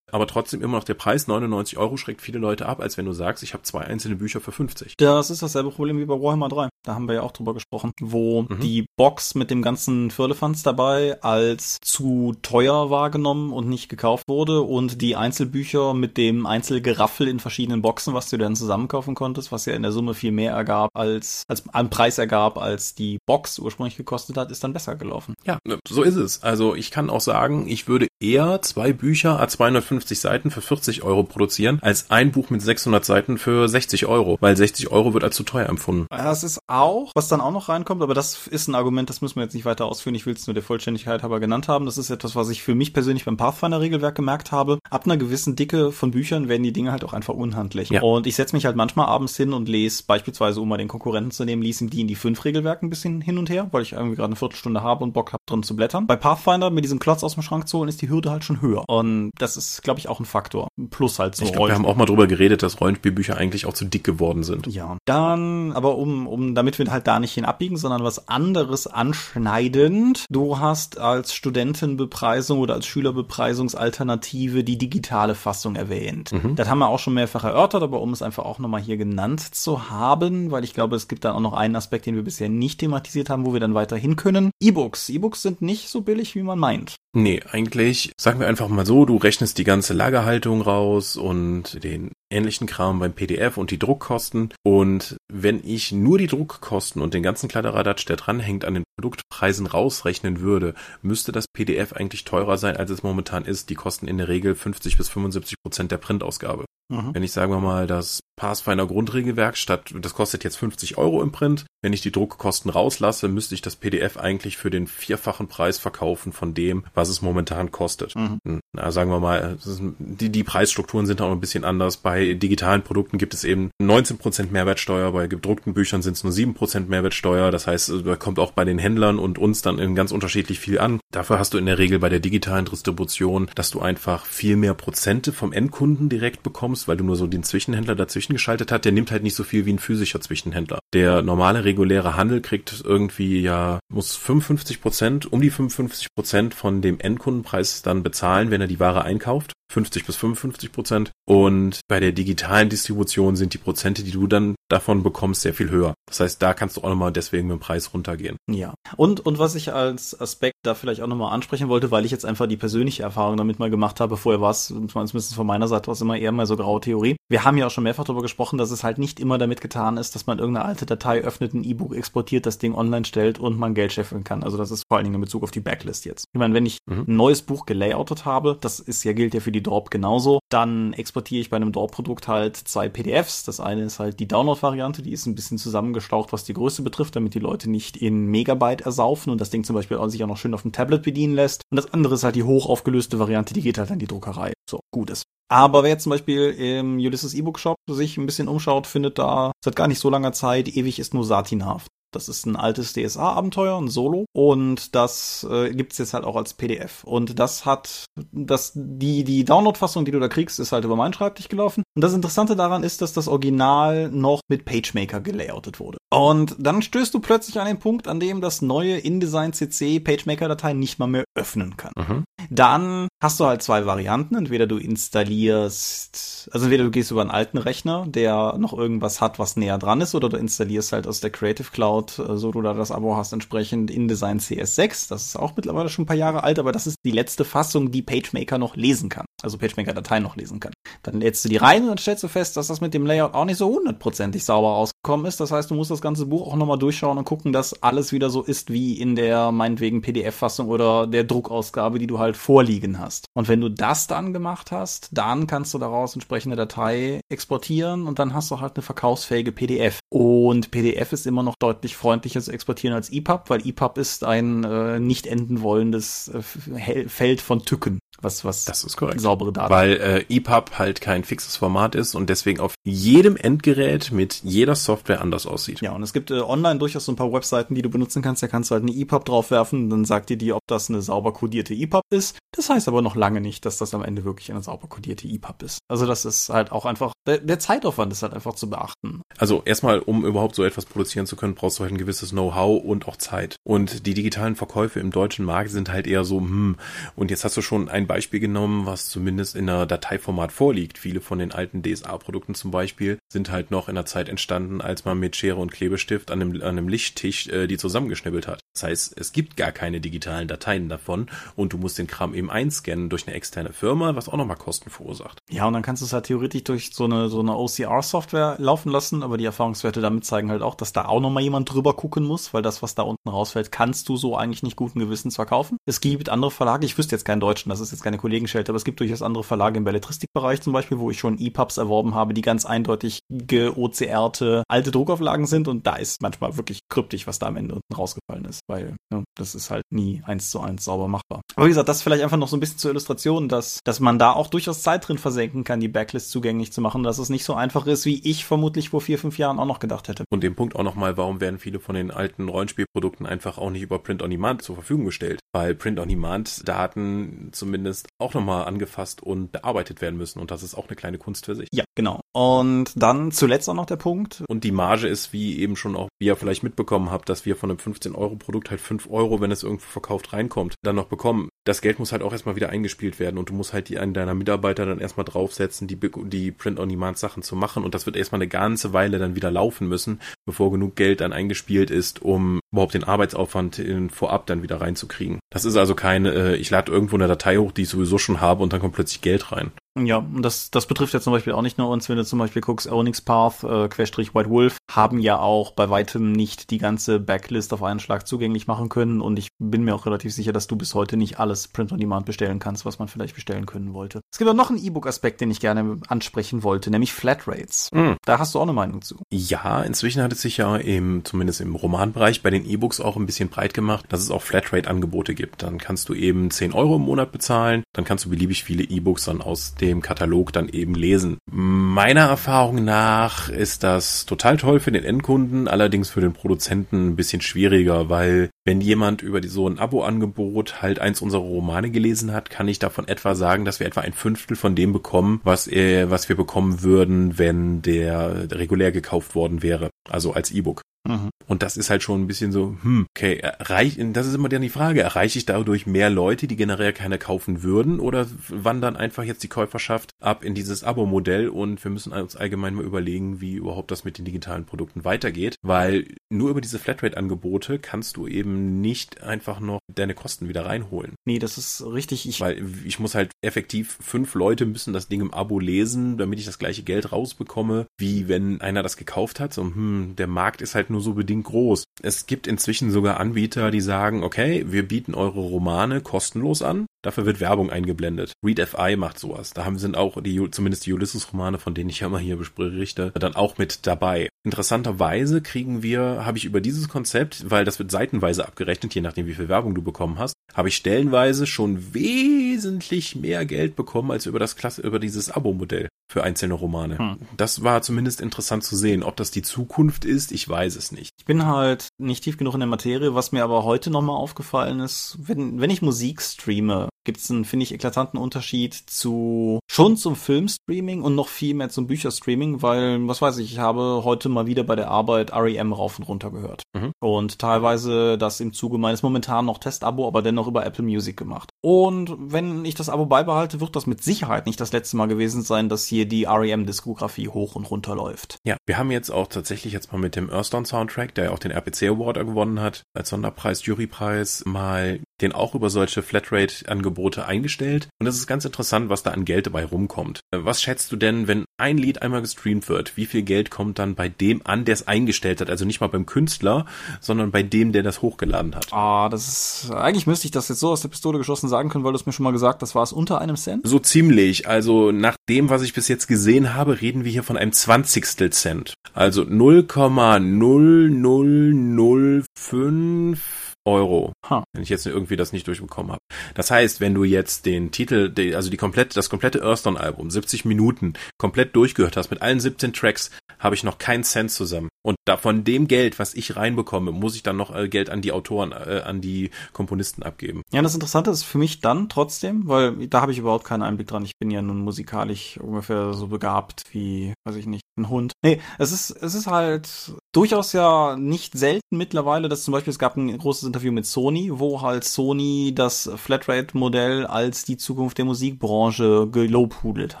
Speaker 3: aber trotzdem immer noch der Preis 99 Euro schreckt viele Leute ab, als wenn du sagst, ich habe zwei einzelne Bücher für 50.
Speaker 2: Das ist dasselbe Problem wie bei Warhammer 3. Da haben wir ja auch drüber gesprochen, wo mhm. die Box mit dem ganzen Firlefanz dabei als zu teuer wahrgenommen und nicht gekauft wurde und die Einzelbücher mit dem Einzelgeraffel in verschiedenen Boxen, was du dann zusammenkaufen konntest, was ja in der Summe viel mehr ergab als, als einen Preis ergab, als die Box ursprünglich gekostet hat, ist dann besser gelaufen.
Speaker 3: Ja, so ist es. Also ich kann auch sagen, ich würde eher zwei Bücher a 250 250 Seiten für 40 Euro produzieren, als ein Buch mit 600 Seiten für 60 Euro, weil 60 Euro wird als zu teuer empfunden.
Speaker 2: Das ist auch, was dann auch noch reinkommt, aber das ist ein Argument, das müssen wir jetzt nicht weiter ausführen. Ich will es nur der Vollständigkeit halber genannt haben. Das ist etwas, was ich für mich persönlich beim Pathfinder-Regelwerk gemerkt habe. Ab einer gewissen Dicke von Büchern werden die Dinge halt auch einfach unhandlich. Ja. Und ich setze mich halt manchmal abends hin und lese beispielsweise, um mal den Konkurrenten zu nehmen, lese die in die fünf Regelwerke ein bisschen hin und her, weil ich irgendwie gerade eine Viertelstunde habe und Bock habe drin zu blättern. Bei Pathfinder mit diesem Klotz aus dem Schrank zu holen, ist die Hürde halt schon höher. Und das ist, glaube ich, auch ein Faktor. Plus halt so.
Speaker 3: Ich glaube, wir haben auch mal drüber geredet, dass Rollenspielbücher eigentlich auch zu dick geworden sind.
Speaker 2: Ja. Dann, aber um, um, damit wir halt da nicht hin abbiegen, sondern was anderes anschneidend. Du hast als Studentenbepreisung oder als Schülerbepreisungsalternative die digitale Fassung erwähnt. Mhm. Das haben wir auch schon mehrfach erörtert, aber um es einfach auch nochmal hier genannt zu haben, weil ich glaube, es gibt dann auch noch einen Aspekt, den wir bisher nicht thematisiert haben, wo wir dann weiter hin können. E-Books. E-Books sind nicht so billig, wie man meint.
Speaker 3: Nee, eigentlich, sagen wir einfach mal so, du rechnest die ganze Lagerhaltung raus und den ähnlichen Kram beim PDF und die Druckkosten. Und wenn ich nur die Druckkosten und den ganzen Kladderadatsch, der dranhängt, an den Produktpreisen rausrechnen würde, müsste das PDF eigentlich teurer sein, als es momentan ist. Die kosten in der Regel 50 bis 75 Prozent der Printausgabe. Mhm. Wenn ich, sagen wir mal, das Pathfinder Grundregelwerk statt, das kostet jetzt 50 Euro im Print. Wenn ich die Druckkosten rauslasse, müsste ich das PDF eigentlich für den vierfachen Preis verkaufen von dem, was es momentan kostet. Mhm. Hm. Na, sagen wir mal, die, die Preisstrukturen sind auch ein bisschen anders. Bei digitalen Produkten gibt es eben 19% Mehrwertsteuer, bei gedruckten Büchern sind es nur 7% Mehrwertsteuer. Das heißt, da kommt auch bei den Händlern und uns dann ganz unterschiedlich viel an. Dafür hast du in der Regel bei der digitalen Distribution, dass du einfach viel mehr Prozente vom Endkunden direkt bekommst, weil du nur so den Zwischenhändler dazwischen geschaltet hast. Der nimmt halt nicht so viel wie ein physischer Zwischenhändler. Der normale reguläre Handel kriegt irgendwie ja, muss 55 Prozent, um die 55 Prozent von dem Endkundenpreis dann bezahlen, wenn er die Ware einkauft. 50 bis 55 Prozent. Und bei der digitalen Distribution sind die Prozente, die du dann davon bekommst, sehr viel höher. Das heißt, da kannst du auch nochmal deswegen mit dem Preis runtergehen.
Speaker 2: Ja. Und, und was ich als Aspekt da vielleicht auch nochmal ansprechen wollte, weil ich jetzt einfach die persönliche Erfahrung damit mal gemacht habe, vorher war es, zumindest von meiner Seite, war es immer eher mal so graue Theorie. Wir haben ja auch schon mehrfach darüber gesprochen, dass es halt nicht immer damit getan ist, dass man irgendeine alte Datei öffnet, ein E-Book exportiert, das Ding online stellt und man Geld scheffeln kann. Also das ist vor allen Dingen in Bezug auf die Backlist jetzt. Ich meine, wenn ich mhm. ein neues Buch gelayoutet habe, das ist ja, gilt ja für die Drop genauso, dann exportiere ich bei einem Drop-Produkt halt zwei PDFs. Das eine ist halt die Download-Variante, die ist ein bisschen zusammengestaucht, was die Größe betrifft, damit die Leute nicht in Megabyte ersaufen und das Ding zum Beispiel auch sich auch noch schön auf dem Tablet bedienen lässt. Und das andere ist halt die hochaufgelöste Variante, die geht halt an die Druckerei. So, gut ist. Aber wer jetzt zum Beispiel im Ulysses E-Book Shop sich ein bisschen umschaut, findet da seit gar nicht so langer Zeit ewig ist nur Satinhaft. Das ist ein altes DSA-Abenteuer, ein Solo. Und das äh, gibt es jetzt halt auch als PDF. Und das hat, das, die, die Download-Fassung, die du da kriegst, ist halt über meinen Schreibtisch gelaufen. Und das Interessante daran ist, dass das Original noch mit PageMaker gelayoutet wurde. Und dann stößt du plötzlich an den Punkt, an dem das neue InDesign CC PageMaker-Datei nicht mal mehr öffnen kann. Mhm. Dann hast du halt zwei Varianten. Entweder du installierst, also entweder du gehst über einen alten Rechner, der noch irgendwas hat, was näher dran ist, oder du installierst halt aus der Creative Cloud, äh, so du da das Abo hast, entsprechend InDesign CS6. Das ist auch mittlerweile schon ein paar Jahre alt, aber das ist die letzte Fassung, die PageMaker noch lesen kann. Also PageMaker-Dateien noch lesen kann. Dann lädst du die rein und dann stellst du fest, dass das mit dem Layout auch nicht so hundertprozentig sauber rausgekommen ist. Das heißt, du musst das ganze Buch auch nochmal durchschauen und gucken, dass alles wieder so ist wie in der meinetwegen PDF-Fassung oder der Druckausgabe, die du halt vorliegen hast. Und wenn du das dann gemacht hast, dann kannst du daraus entsprechende Datei exportieren und dann hast du halt eine verkaufsfähige PDF. Und PDF ist immer noch deutlich freundlicher zu exportieren als EPUB, weil EPUB ist ein äh, nicht enden wollendes äh, Feld von Tücken was, was
Speaker 3: das ist korrekt.
Speaker 2: saubere Daten.
Speaker 3: Weil äh, EPUB halt kein fixes Format ist und deswegen auf jedem Endgerät mit jeder Software anders aussieht.
Speaker 2: Ja, und es gibt äh, online durchaus so ein paar Webseiten, die du benutzen kannst. Da kannst du halt eine EPUB draufwerfen, dann sagt dir die, ob das eine sauber kodierte EPUB ist. Das heißt aber noch lange nicht, dass das am Ende wirklich eine sauber kodierte EPUB ist. Also das ist halt auch einfach, der, der Zeitaufwand ist halt einfach zu beachten.
Speaker 3: Also erstmal, um überhaupt so etwas produzieren zu können, brauchst du ein gewisses Know-how und auch Zeit. Und die digitalen Verkäufe im deutschen Markt sind halt eher so, hm, und jetzt hast du schon ein Beispiel genommen, was zumindest in einer Dateiformat vorliegt. Viele von den alten DSA-Produkten zum Beispiel sind halt noch in der Zeit entstanden, als man mit Schere und Klebestift an einem, an einem Lichttisch äh, die zusammengeschnibbelt hat. Das heißt, es gibt gar keine digitalen Dateien davon und du musst den Kram eben einscannen durch eine externe Firma, was auch nochmal Kosten verursacht.
Speaker 2: Ja, und dann kannst du es halt theoretisch durch so eine, so eine OCR-Software laufen lassen, aber die Erfahrungswerte damit zeigen halt auch, dass da auch nochmal jemand drüber gucken muss, weil das, was da unten rausfällt, kannst du so eigentlich nicht guten Gewissens verkaufen. Es gibt andere Verlage, ich wüsste jetzt keinen Deutschen, das ist jetzt keine Kollegenschelte, aber es gibt durchaus andere Verlage im Belletristikbereich zum Beispiel, wo ich schon EPUBs erworben habe, die ganz eindeutig ge-OCRte alte Druckauflagen sind und da ist manchmal wirklich kryptisch, was da am Ende unten rausgefallen ist, weil ne, das ist halt nie eins zu eins sauber machbar. Aber wie gesagt, das vielleicht einfach noch so ein bisschen zur Illustration, dass, dass man da auch durchaus Zeit drin versenken kann, die Backlist zugänglich zu machen, dass es nicht so einfach ist, wie ich vermutlich vor vier, fünf Jahren auch noch gedacht hätte.
Speaker 3: Und den Punkt auch nochmal, warum werden viele von den alten Rollenspielprodukten einfach auch nicht über Print on Demand zur Verfügung gestellt? Weil Print on Demand Daten zumindest auch nochmal angefasst und bearbeitet werden müssen und das ist auch eine kleine Kunst für sich.
Speaker 2: Ja, genau. Und dann zuletzt auch noch der Punkt.
Speaker 3: Und die Marge ist, wie eben schon auch, wie ihr vielleicht mitbekommen habt, dass wir von einem 15-Euro-Produkt halt 5 Euro, wenn es irgendwo verkauft reinkommt, dann noch bekommen. Das Geld muss halt auch erstmal wieder eingespielt werden und du musst halt die einen deiner Mitarbeiter dann erstmal draufsetzen, die, die Print-on-Demand-Sachen zu machen und das wird erstmal eine ganze Weile dann wieder laufen müssen, bevor genug Geld dann eingespielt ist, um überhaupt den Arbeitsaufwand in, vorab dann wieder reinzukriegen. Das ist also keine, äh, ich lade irgendwo eine Datei hoch, die ich sowieso schon habe und dann kommt plötzlich Geld rein.
Speaker 2: Ja, und das, das betrifft ja zum Beispiel auch nicht nur uns, wenn du zum Beispiel guckst, Onyx Path, äh, Querstrich White Wolf, haben ja auch bei weitem nicht die ganze Backlist auf einen Schlag zugänglich machen können und ich bin mir auch relativ sicher, dass du bis heute nicht alles Print on Demand bestellen kannst, was man vielleicht bestellen können wollte. Es gibt auch noch einen E-Book-Aspekt, den ich gerne ansprechen wollte, nämlich Flatrates. Mhm. Da hast du auch eine Meinung zu.
Speaker 3: Ja, inzwischen hat es sich ja im, zumindest im Romanbereich bei den E-Books auch ein bisschen breit gemacht, dass es auch Flatrate-Angebote gibt. Dann kannst du eben 10 Euro im Monat bezahlen, dann kannst du beliebig viele E-Books dann aus dem Katalog dann eben lesen. Meiner Erfahrung nach ist das total toll für den Endkunden, allerdings für den Produzenten ein bisschen schwieriger, weil wenn jemand über so ein Abo-Angebot halt eins unserer Romane gelesen hat, kann ich davon etwa sagen, dass wir etwa ein Fünftel von dem bekommen, was, äh, was wir bekommen würden, wenn der regulär gekauft worden wäre. Also als E-Book. Mhm. Und das ist halt schon ein bisschen so, hm, okay, erreich, das ist immer dann die Frage, erreiche ich dadurch mehr Leute, die generell keine kaufen würden, oder wandern einfach jetzt die Käuferschaft ab in dieses Abo-Modell und wir müssen uns allgemein mal überlegen, wie überhaupt das mit den digitalen Produkten weitergeht, weil nur über diese Flatrate-Angebote kannst du eben nicht einfach noch deine Kosten wieder reinholen.
Speaker 2: Nee, das ist richtig.
Speaker 3: Ich weil ich muss halt effektiv, fünf Leute müssen das Ding im Abo lesen, damit ich das gleiche Geld rausbekomme, wie wenn einer das gekauft hat. So, hm, der Markt ist halt nur so bedingt groß. Es gibt inzwischen sogar Anbieter, die sagen, okay, wir bieten eure Romane kostenlos an. Dafür wird Werbung eingeblendet. ReadFI macht sowas. Da haben sind auch die, zumindest die Ulysses-Romane, von denen ich ja immer hier berichte, dann auch mit dabei. Interessanterweise kriegen wir, habe ich über dieses Konzept, weil das wird seitenweise abgerechnet, je nachdem wie viel Werbung du bekommen hast, habe ich stellenweise schon wesentlich mehr Geld bekommen als über das Klasse, über dieses Abo-Modell für einzelne Romane. Hm. Das war zumindest interessant zu sehen. Ob das die Zukunft ist, ich weiß es nicht.
Speaker 2: Ich bin halt nicht tief genug in der Materie, was mir aber heute nochmal aufgefallen ist, wenn, wenn ich Musik streame, gibt es einen, finde ich, eklatanten Unterschied zu schon zum Filmstreaming und noch viel mehr zum Bücherstreaming, weil, was weiß ich, ich habe heute mal wieder bei der Arbeit REM rauf und runter gehört. Mhm. Und teilweise das im Zuge meines momentan noch Testabo, aber dennoch über Apple Music gemacht. Und wenn ich das Abo beibehalte, wird das mit Sicherheit nicht das letzte Mal gewesen sein, dass hier die REM-Diskografie hoch und runter läuft.
Speaker 3: Ja, wir haben jetzt auch tatsächlich jetzt mal mit dem Earthstone Soundtrack, der ja auch den RPC Award gewonnen hat, als Sonderpreis, Jurypreis, mal den auch über solche Flatrate-Angebote Angebote eingestellt und es ist ganz interessant, was da an Geld dabei rumkommt. Äh, was schätzt du denn, wenn ein Lied einmal gestreamt wird, wie viel Geld kommt dann bei dem an, der es eingestellt hat? Also nicht mal beim Künstler, sondern bei dem, der das hochgeladen hat.
Speaker 2: Ah, das ist, eigentlich müsste ich das jetzt so aus der Pistole geschossen sagen können, weil du es mir schon mal gesagt hast, war es unter einem Cent?
Speaker 3: So ziemlich. Also nach dem, was ich bis jetzt gesehen habe, reden wir hier von einem Zwanzigstel Cent. Also 0,0005 Euro,
Speaker 2: Ha.
Speaker 3: wenn ich jetzt irgendwie das nicht durchbekommen habe. Das heißt, wenn du jetzt den Titel, also die komplette, das komplette Earthstone-Album, 70 Minuten, komplett durchgehört hast mit allen 17 Tracks, habe ich noch keinen Cent zusammen. Und da von dem Geld, was ich reinbekomme, muss ich dann noch äh, Geld an die Autoren, äh, an die Komponisten abgeben.
Speaker 2: Ja, und das Interessante ist für mich dann trotzdem, weil da habe ich überhaupt keinen Einblick dran. Ich bin ja nun musikalisch ungefähr so begabt wie, weiß ich nicht, ein Hund. Nee, es ist, es ist halt durchaus ja nicht selten mittlerweile, dass zum Beispiel es gab ein großes Interview mit Sony, wo halt Sony das Flatrate-Modell als die Zukunft der Musikbranche gelobhudelt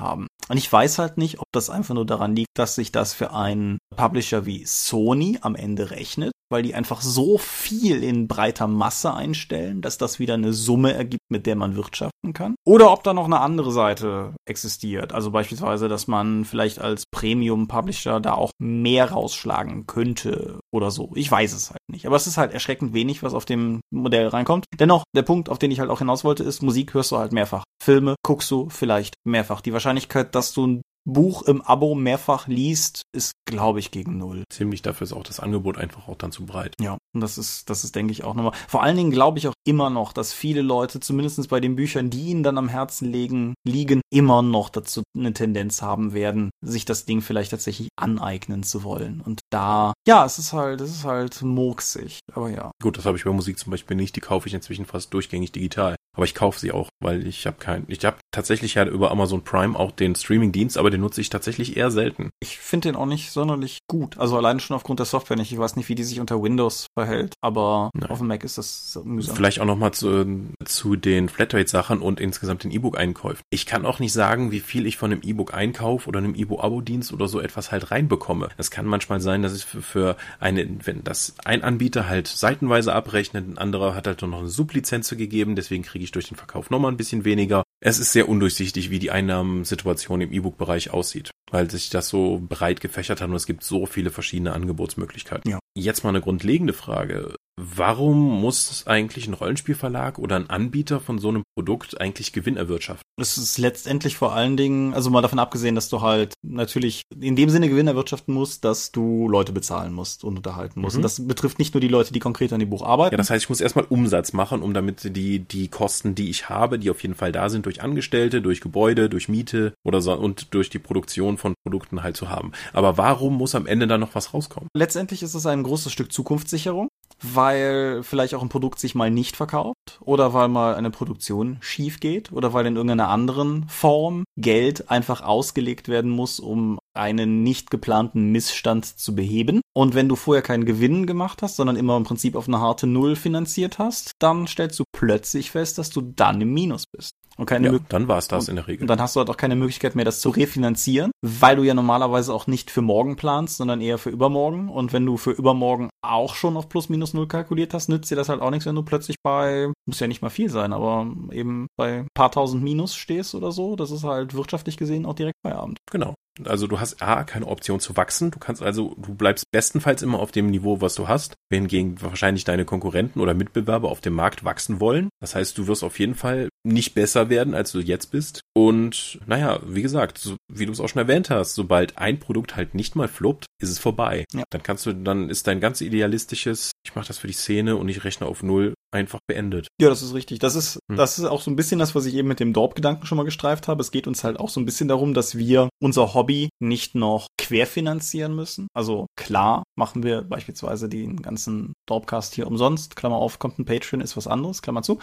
Speaker 2: haben. Und ich weiß halt nicht, ob das einfach nur daran liegt, dass sich das für einen Publisher wie Sony am Ende rechnet, weil die einfach so viel in breiter Masse einstellen, dass das wieder eine Summe ergibt, mit der man wirtschaften kann. Oder ob da noch eine andere Seite existiert. Also beispielsweise, dass man vielleicht als Premium-Publisher da auch mehr rausschlagen könnte oder so. Ich weiß es halt nicht. Aber es ist halt erschreckend wenig, was auf dem Modell reinkommt. Dennoch, der Punkt, auf den ich halt auch hinaus wollte, ist, Musik hörst du halt mehrfach. Filme guckst du vielleicht mehrfach. Die Wahrscheinlichkeit, dass du ein Buch im Abo mehrfach liest, ist, glaube ich, gegen null.
Speaker 3: Ziemlich dafür ist auch das Angebot einfach auch dann zu breit.
Speaker 2: Ja, und das ist, das ist, denke ich, auch nochmal. Vor allen Dingen glaube ich auch immer noch, dass viele Leute, zumindest bei den Büchern, die ihnen dann am Herzen legen, liegen, immer noch dazu eine Tendenz haben werden, sich das Ding vielleicht tatsächlich aneignen zu wollen. Und da, ja, es ist halt, es ist halt murksig. Aber ja.
Speaker 3: Gut, das habe ich bei Musik zum Beispiel nicht. Die kaufe ich inzwischen fast durchgängig digital. Aber ich kaufe sie auch, weil ich habe keinen. Ich habe tatsächlich ja über Amazon Prime auch den Streaming-Dienst, aber den nutze ich tatsächlich eher selten.
Speaker 2: Ich finde den auch nicht sonderlich gut. Also allein schon aufgrund der Software nicht. Ich weiß nicht, wie die sich unter Windows verhält, aber
Speaker 3: Nein.
Speaker 2: auf dem Mac ist das so mühsam.
Speaker 3: Vielleicht auch nochmal zu, zu den Flatrate-Sachen und insgesamt den E-Book-Einkäufen. Ich kann auch nicht sagen, wie viel ich von einem E-Book-Einkauf oder einem E-Book-Abo-Dienst oder so etwas halt reinbekomme. Es kann manchmal sein, dass es für, für eine, wenn das ein Anbieter halt seitenweise abrechnet, ein anderer hat halt noch eine Sublizenz gegeben, deswegen kriege ich durch den Verkauf nochmal ein bisschen weniger. Es ist sehr undurchsichtig, wie die Einnahmensituation im E-Book-Bereich aussieht, weil sich das so breit gefächert hat und es gibt so viele verschiedene Angebotsmöglichkeiten.
Speaker 2: Ja.
Speaker 3: Jetzt mal eine grundlegende Frage. Warum muss eigentlich ein Rollenspielverlag oder ein Anbieter von so einem Produkt eigentlich Gewinn erwirtschaften?
Speaker 2: Es ist letztendlich vor allen Dingen, also mal davon abgesehen, dass du halt natürlich in dem Sinne Gewinn erwirtschaften musst, dass du Leute bezahlen musst und unterhalten musst.
Speaker 3: Mhm.
Speaker 2: Und das betrifft nicht nur die Leute, die konkret an dem Buch arbeiten.
Speaker 3: Ja, das heißt, ich muss erstmal Umsatz machen, um damit die, die Kosten, die ich habe, die auf jeden Fall da sind, durch Angestellte, durch Gebäude, durch Miete oder so und durch die Produktion von Produkten halt zu haben. Aber warum muss am Ende dann noch was rauskommen?
Speaker 2: Letztendlich ist es ein großes Stück Zukunftssicherung, weil vielleicht auch ein Produkt sich mal nicht verkauft oder weil mal eine Produktion schief geht oder weil in irgendeiner anderen Form Geld einfach ausgelegt werden muss, um einen nicht geplanten Missstand zu beheben. Und wenn du vorher keinen Gewinn gemacht hast, sondern immer im Prinzip auf eine harte Null finanziert hast, dann stellst du plötzlich fest, dass du dann im Minus bist. Und keine
Speaker 3: Ja, dann war es das in der Regel.
Speaker 2: und dann hast du halt auch keine Möglichkeit mehr, das zu refinanzieren, weil du ja normalerweise auch nicht für morgen planst, sondern eher für übermorgen. Und wenn du für übermorgen auch schon auf plus minus null kalkuliert hast, nützt dir das halt auch nichts, wenn du plötzlich bei, muss ja nicht mal viel sein, aber eben bei ein paar tausend Minus stehst oder so. Das ist halt wirtschaftlich gesehen auch direkt Feierabend.
Speaker 3: Genau. Also du hast A, keine Option zu wachsen. Du kannst also, du bleibst bestenfalls immer auf dem Niveau, was du hast, wohingegen wahrscheinlich deine Konkurrenten oder Mitbewerber auf dem Markt wachsen wollen. Das heißt, du wirst auf jeden Fall nicht besser werden, als du jetzt bist. Und naja, wie gesagt, so, wie du es auch schon erwähnt hast, sobald ein Produkt halt nicht mal fluppt, ist es vorbei.
Speaker 2: Ja.
Speaker 3: Dann kannst du, dann ist dein ganz idealistisches, ich mache das für die Szene und ich rechne auf null, einfach beendet.
Speaker 2: Ja, das ist richtig. Das ist,
Speaker 3: Hm.
Speaker 2: das ist auch so ein bisschen das, was ich eben mit dem Dorp-Gedanken schon mal gestreift habe. Es geht uns halt auch so ein bisschen darum, dass wir unser Hobby nicht noch querfinanzieren müssen. Also klar machen wir beispielsweise den ganzen Dorpcast hier umsonst. Klammer auf, kommt ein Patreon, ist was anderes, Klammer zu.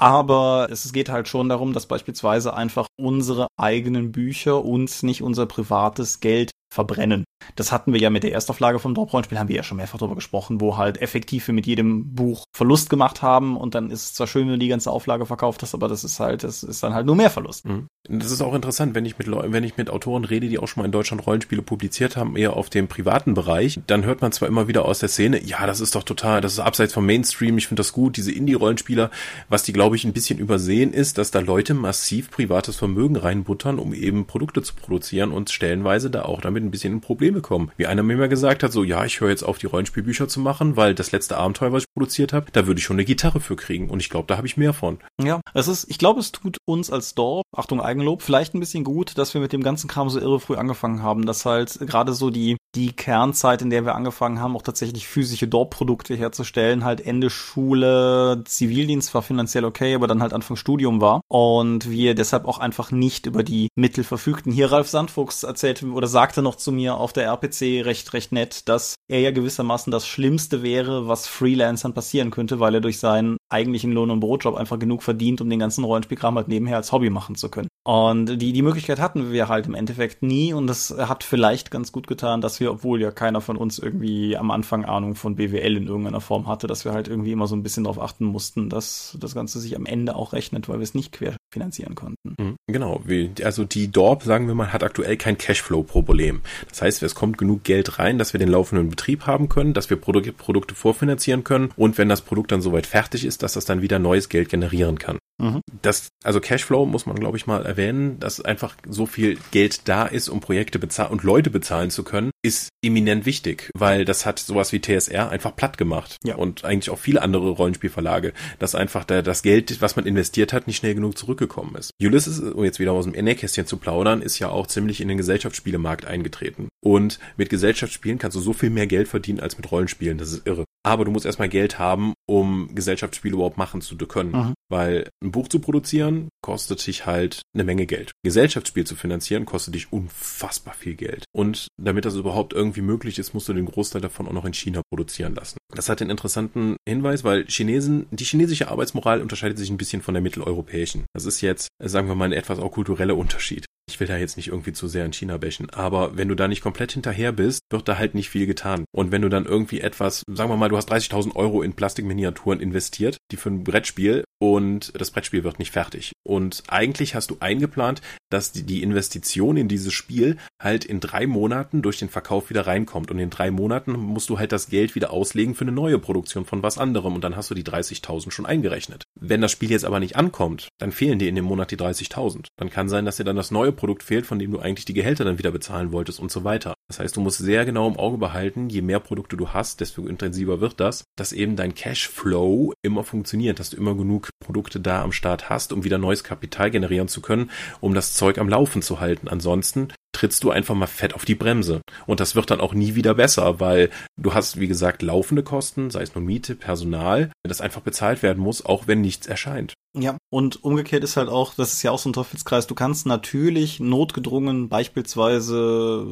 Speaker 2: Aber es geht halt schon darum, dass beispielsweise einfach unsere eigenen Bücher uns nicht unser privates Geld verbrennen. Das hatten wir ja mit der Erstauflage vom Dorp-Rollenspiel, haben wir ja schon mehrfach darüber gesprochen, wo halt effektiv wir mit jedem Buch Verlust gemacht haben und dann ist es zwar schön, wenn du die ganze Auflage verkauft hast, aber das ist halt, das ist dann halt nur mehr Verlust. Mhm.
Speaker 3: Das ist auch interessant, wenn ich mit wenn ich mit Autoren rede, die auch schon mal in Deutschland Rollenspiele publiziert haben, eher auf dem privaten Bereich, dann hört man zwar immer wieder aus der Szene, ja, das ist doch total, das ist abseits vom Mainstream, ich finde das gut, diese Indie-Rollenspieler, was die, glaube ich, ein bisschen übersehen ist, dass da Leute massiv privates Vermögen reinbuttern, um eben Produkte zu produzieren und stellenweise da auch damit ein bisschen in Probleme kommen. Wie einer mir mal gesagt hat, so, ja, ich höre jetzt auf, die Rollenspielbücher zu machen, weil das letzte Abenteuer, was ich produziert habe, da würde ich schon eine Gitarre für kriegen und ich glaube, da habe ich mehr von.
Speaker 2: Ja, es ist, ich glaube, es tut uns als Dorf, Achtung, Eigenlob, vielleicht ein bisschen gut, dass wir mit dem ganzen Kram so irre früh angefangen haben, dass halt gerade so die, die Kernzeit, in der wir angefangen haben, auch tatsächlich physische Dorp-Produkte herzustellen, halt Ende Schule, Zivildienst war finanziell okay, aber dann halt Anfang Studium war und wir deshalb auch einfach nicht über die Mittel verfügten. Hier Ralf Sandfuchs erzählte oder sagte noch zu mir auf der RPC recht, recht nett, dass er ja gewissermaßen das Schlimmste wäre, was Freelancern passieren könnte, weil er durch seinen eigentlichen Lohn- und Brotjob einfach genug verdient, um den ganzen Rollenspielkram halt nebenher als Hobby machen zu können. Und die, die Möglichkeit hatten wir halt im Endeffekt nie und das hat vielleicht ganz gut getan, dass wir, obwohl ja keiner von uns irgendwie am Anfang Ahnung von BWL in irgendeiner Form hatte, dass wir halt irgendwie immer so ein bisschen darauf achten mussten, dass das Ganze sich am Ende auch rechnet, weil wir es nicht quer finanzieren konnten.
Speaker 3: Mhm, genau, also die Dorp, sagen wir mal, hat aktuell kein Cashflow-Problem. Das heißt, es kommt genug Geld rein, dass wir den laufenden Betrieb haben können, dass wir Produkte, Produkte vorfinanzieren können und wenn das Produkt dann soweit fertig ist, dass das dann wieder neues Geld generieren kann. Mhm. Das, also Cashflow muss man, glaube ich, mal erwähnen, dass einfach so viel Geld da ist, um Projekte bezahlen und Leute bezahlen zu können, ist eminent wichtig, weil das hat sowas wie TSR einfach platt gemacht. Ja. Und eigentlich auch viele andere Rollenspielverlage, dass einfach da das Geld, was man investiert hat, nicht schnell genug zurückgekommen ist. Ulysses, um jetzt wieder aus dem Nähkästchen zu plaudern, ist ja auch ziemlich in den Gesellschaftsspielemarkt eingetreten. Und mit Gesellschaftsspielen kannst du so viel mehr Geld verdienen als mit Rollenspielen. Das ist irre. Aber du musst erstmal Geld haben, um Gesellschaftsspiele überhaupt machen zu können. Mhm. Weil ein Buch zu produzieren kostet dich halt eine Menge Geld. Gesellschaftsspiel zu finanzieren kostet dich unfassbar viel Geld. Und damit das überhaupt irgendwie möglich ist, musst du den Großteil davon auch noch in China produzieren lassen. Das hat den interessanten Hinweis, weil Chinesen, die chinesische Arbeitsmoral unterscheidet sich ein bisschen von der mitteleuropäischen. Das ist jetzt, sagen wir mal, ein etwas auch kultureller Unterschied. Ich will da jetzt nicht irgendwie zu sehr in China bächen, aber wenn du da nicht komplett hinterher bist, wird da halt nicht viel getan. Und wenn du dann irgendwie etwas, sagen wir mal, du hast 30.000 Euro in Plastikminiaturen investiert, die für ein Brettspiel und das Brettspiel wird nicht fertig. Und eigentlich hast du eingeplant, dass die Investition in dieses Spiel halt in drei Monaten durch den Verkauf wieder reinkommt. Und in drei Monaten musst du halt das Geld wieder auslegen für eine neue Produktion von was anderem. Und dann hast du die 30.000 schon eingerechnet. Wenn das Spiel jetzt aber nicht ankommt, dann fehlen dir in dem Monat die 30.000. Dann kann sein, dass dir dann das neue Produkt fehlt, von dem du eigentlich die Gehälter dann wieder bezahlen wolltest und so weiter. Das heißt, du musst sehr genau im Auge behalten, je mehr Produkte du hast, desto intensiver wird das, dass eben dein Cashflow immer funktioniert, dass du immer genug Produkte da am Start hast, um wieder neues Kapital generieren zu können, um das Zeug am Laufen zu halten. Ansonsten trittst du einfach mal fett auf die Bremse. Und das wird dann auch nie wieder besser, weil du hast, wie gesagt, laufende Kosten, sei es nur Miete, Personal, das einfach bezahlt werden muss, auch wenn nichts erscheint.
Speaker 2: Ja, und umgekehrt ist halt auch, das ist ja auch so ein Teufelskreis, du kannst natürlich notgedrungen beispielsweise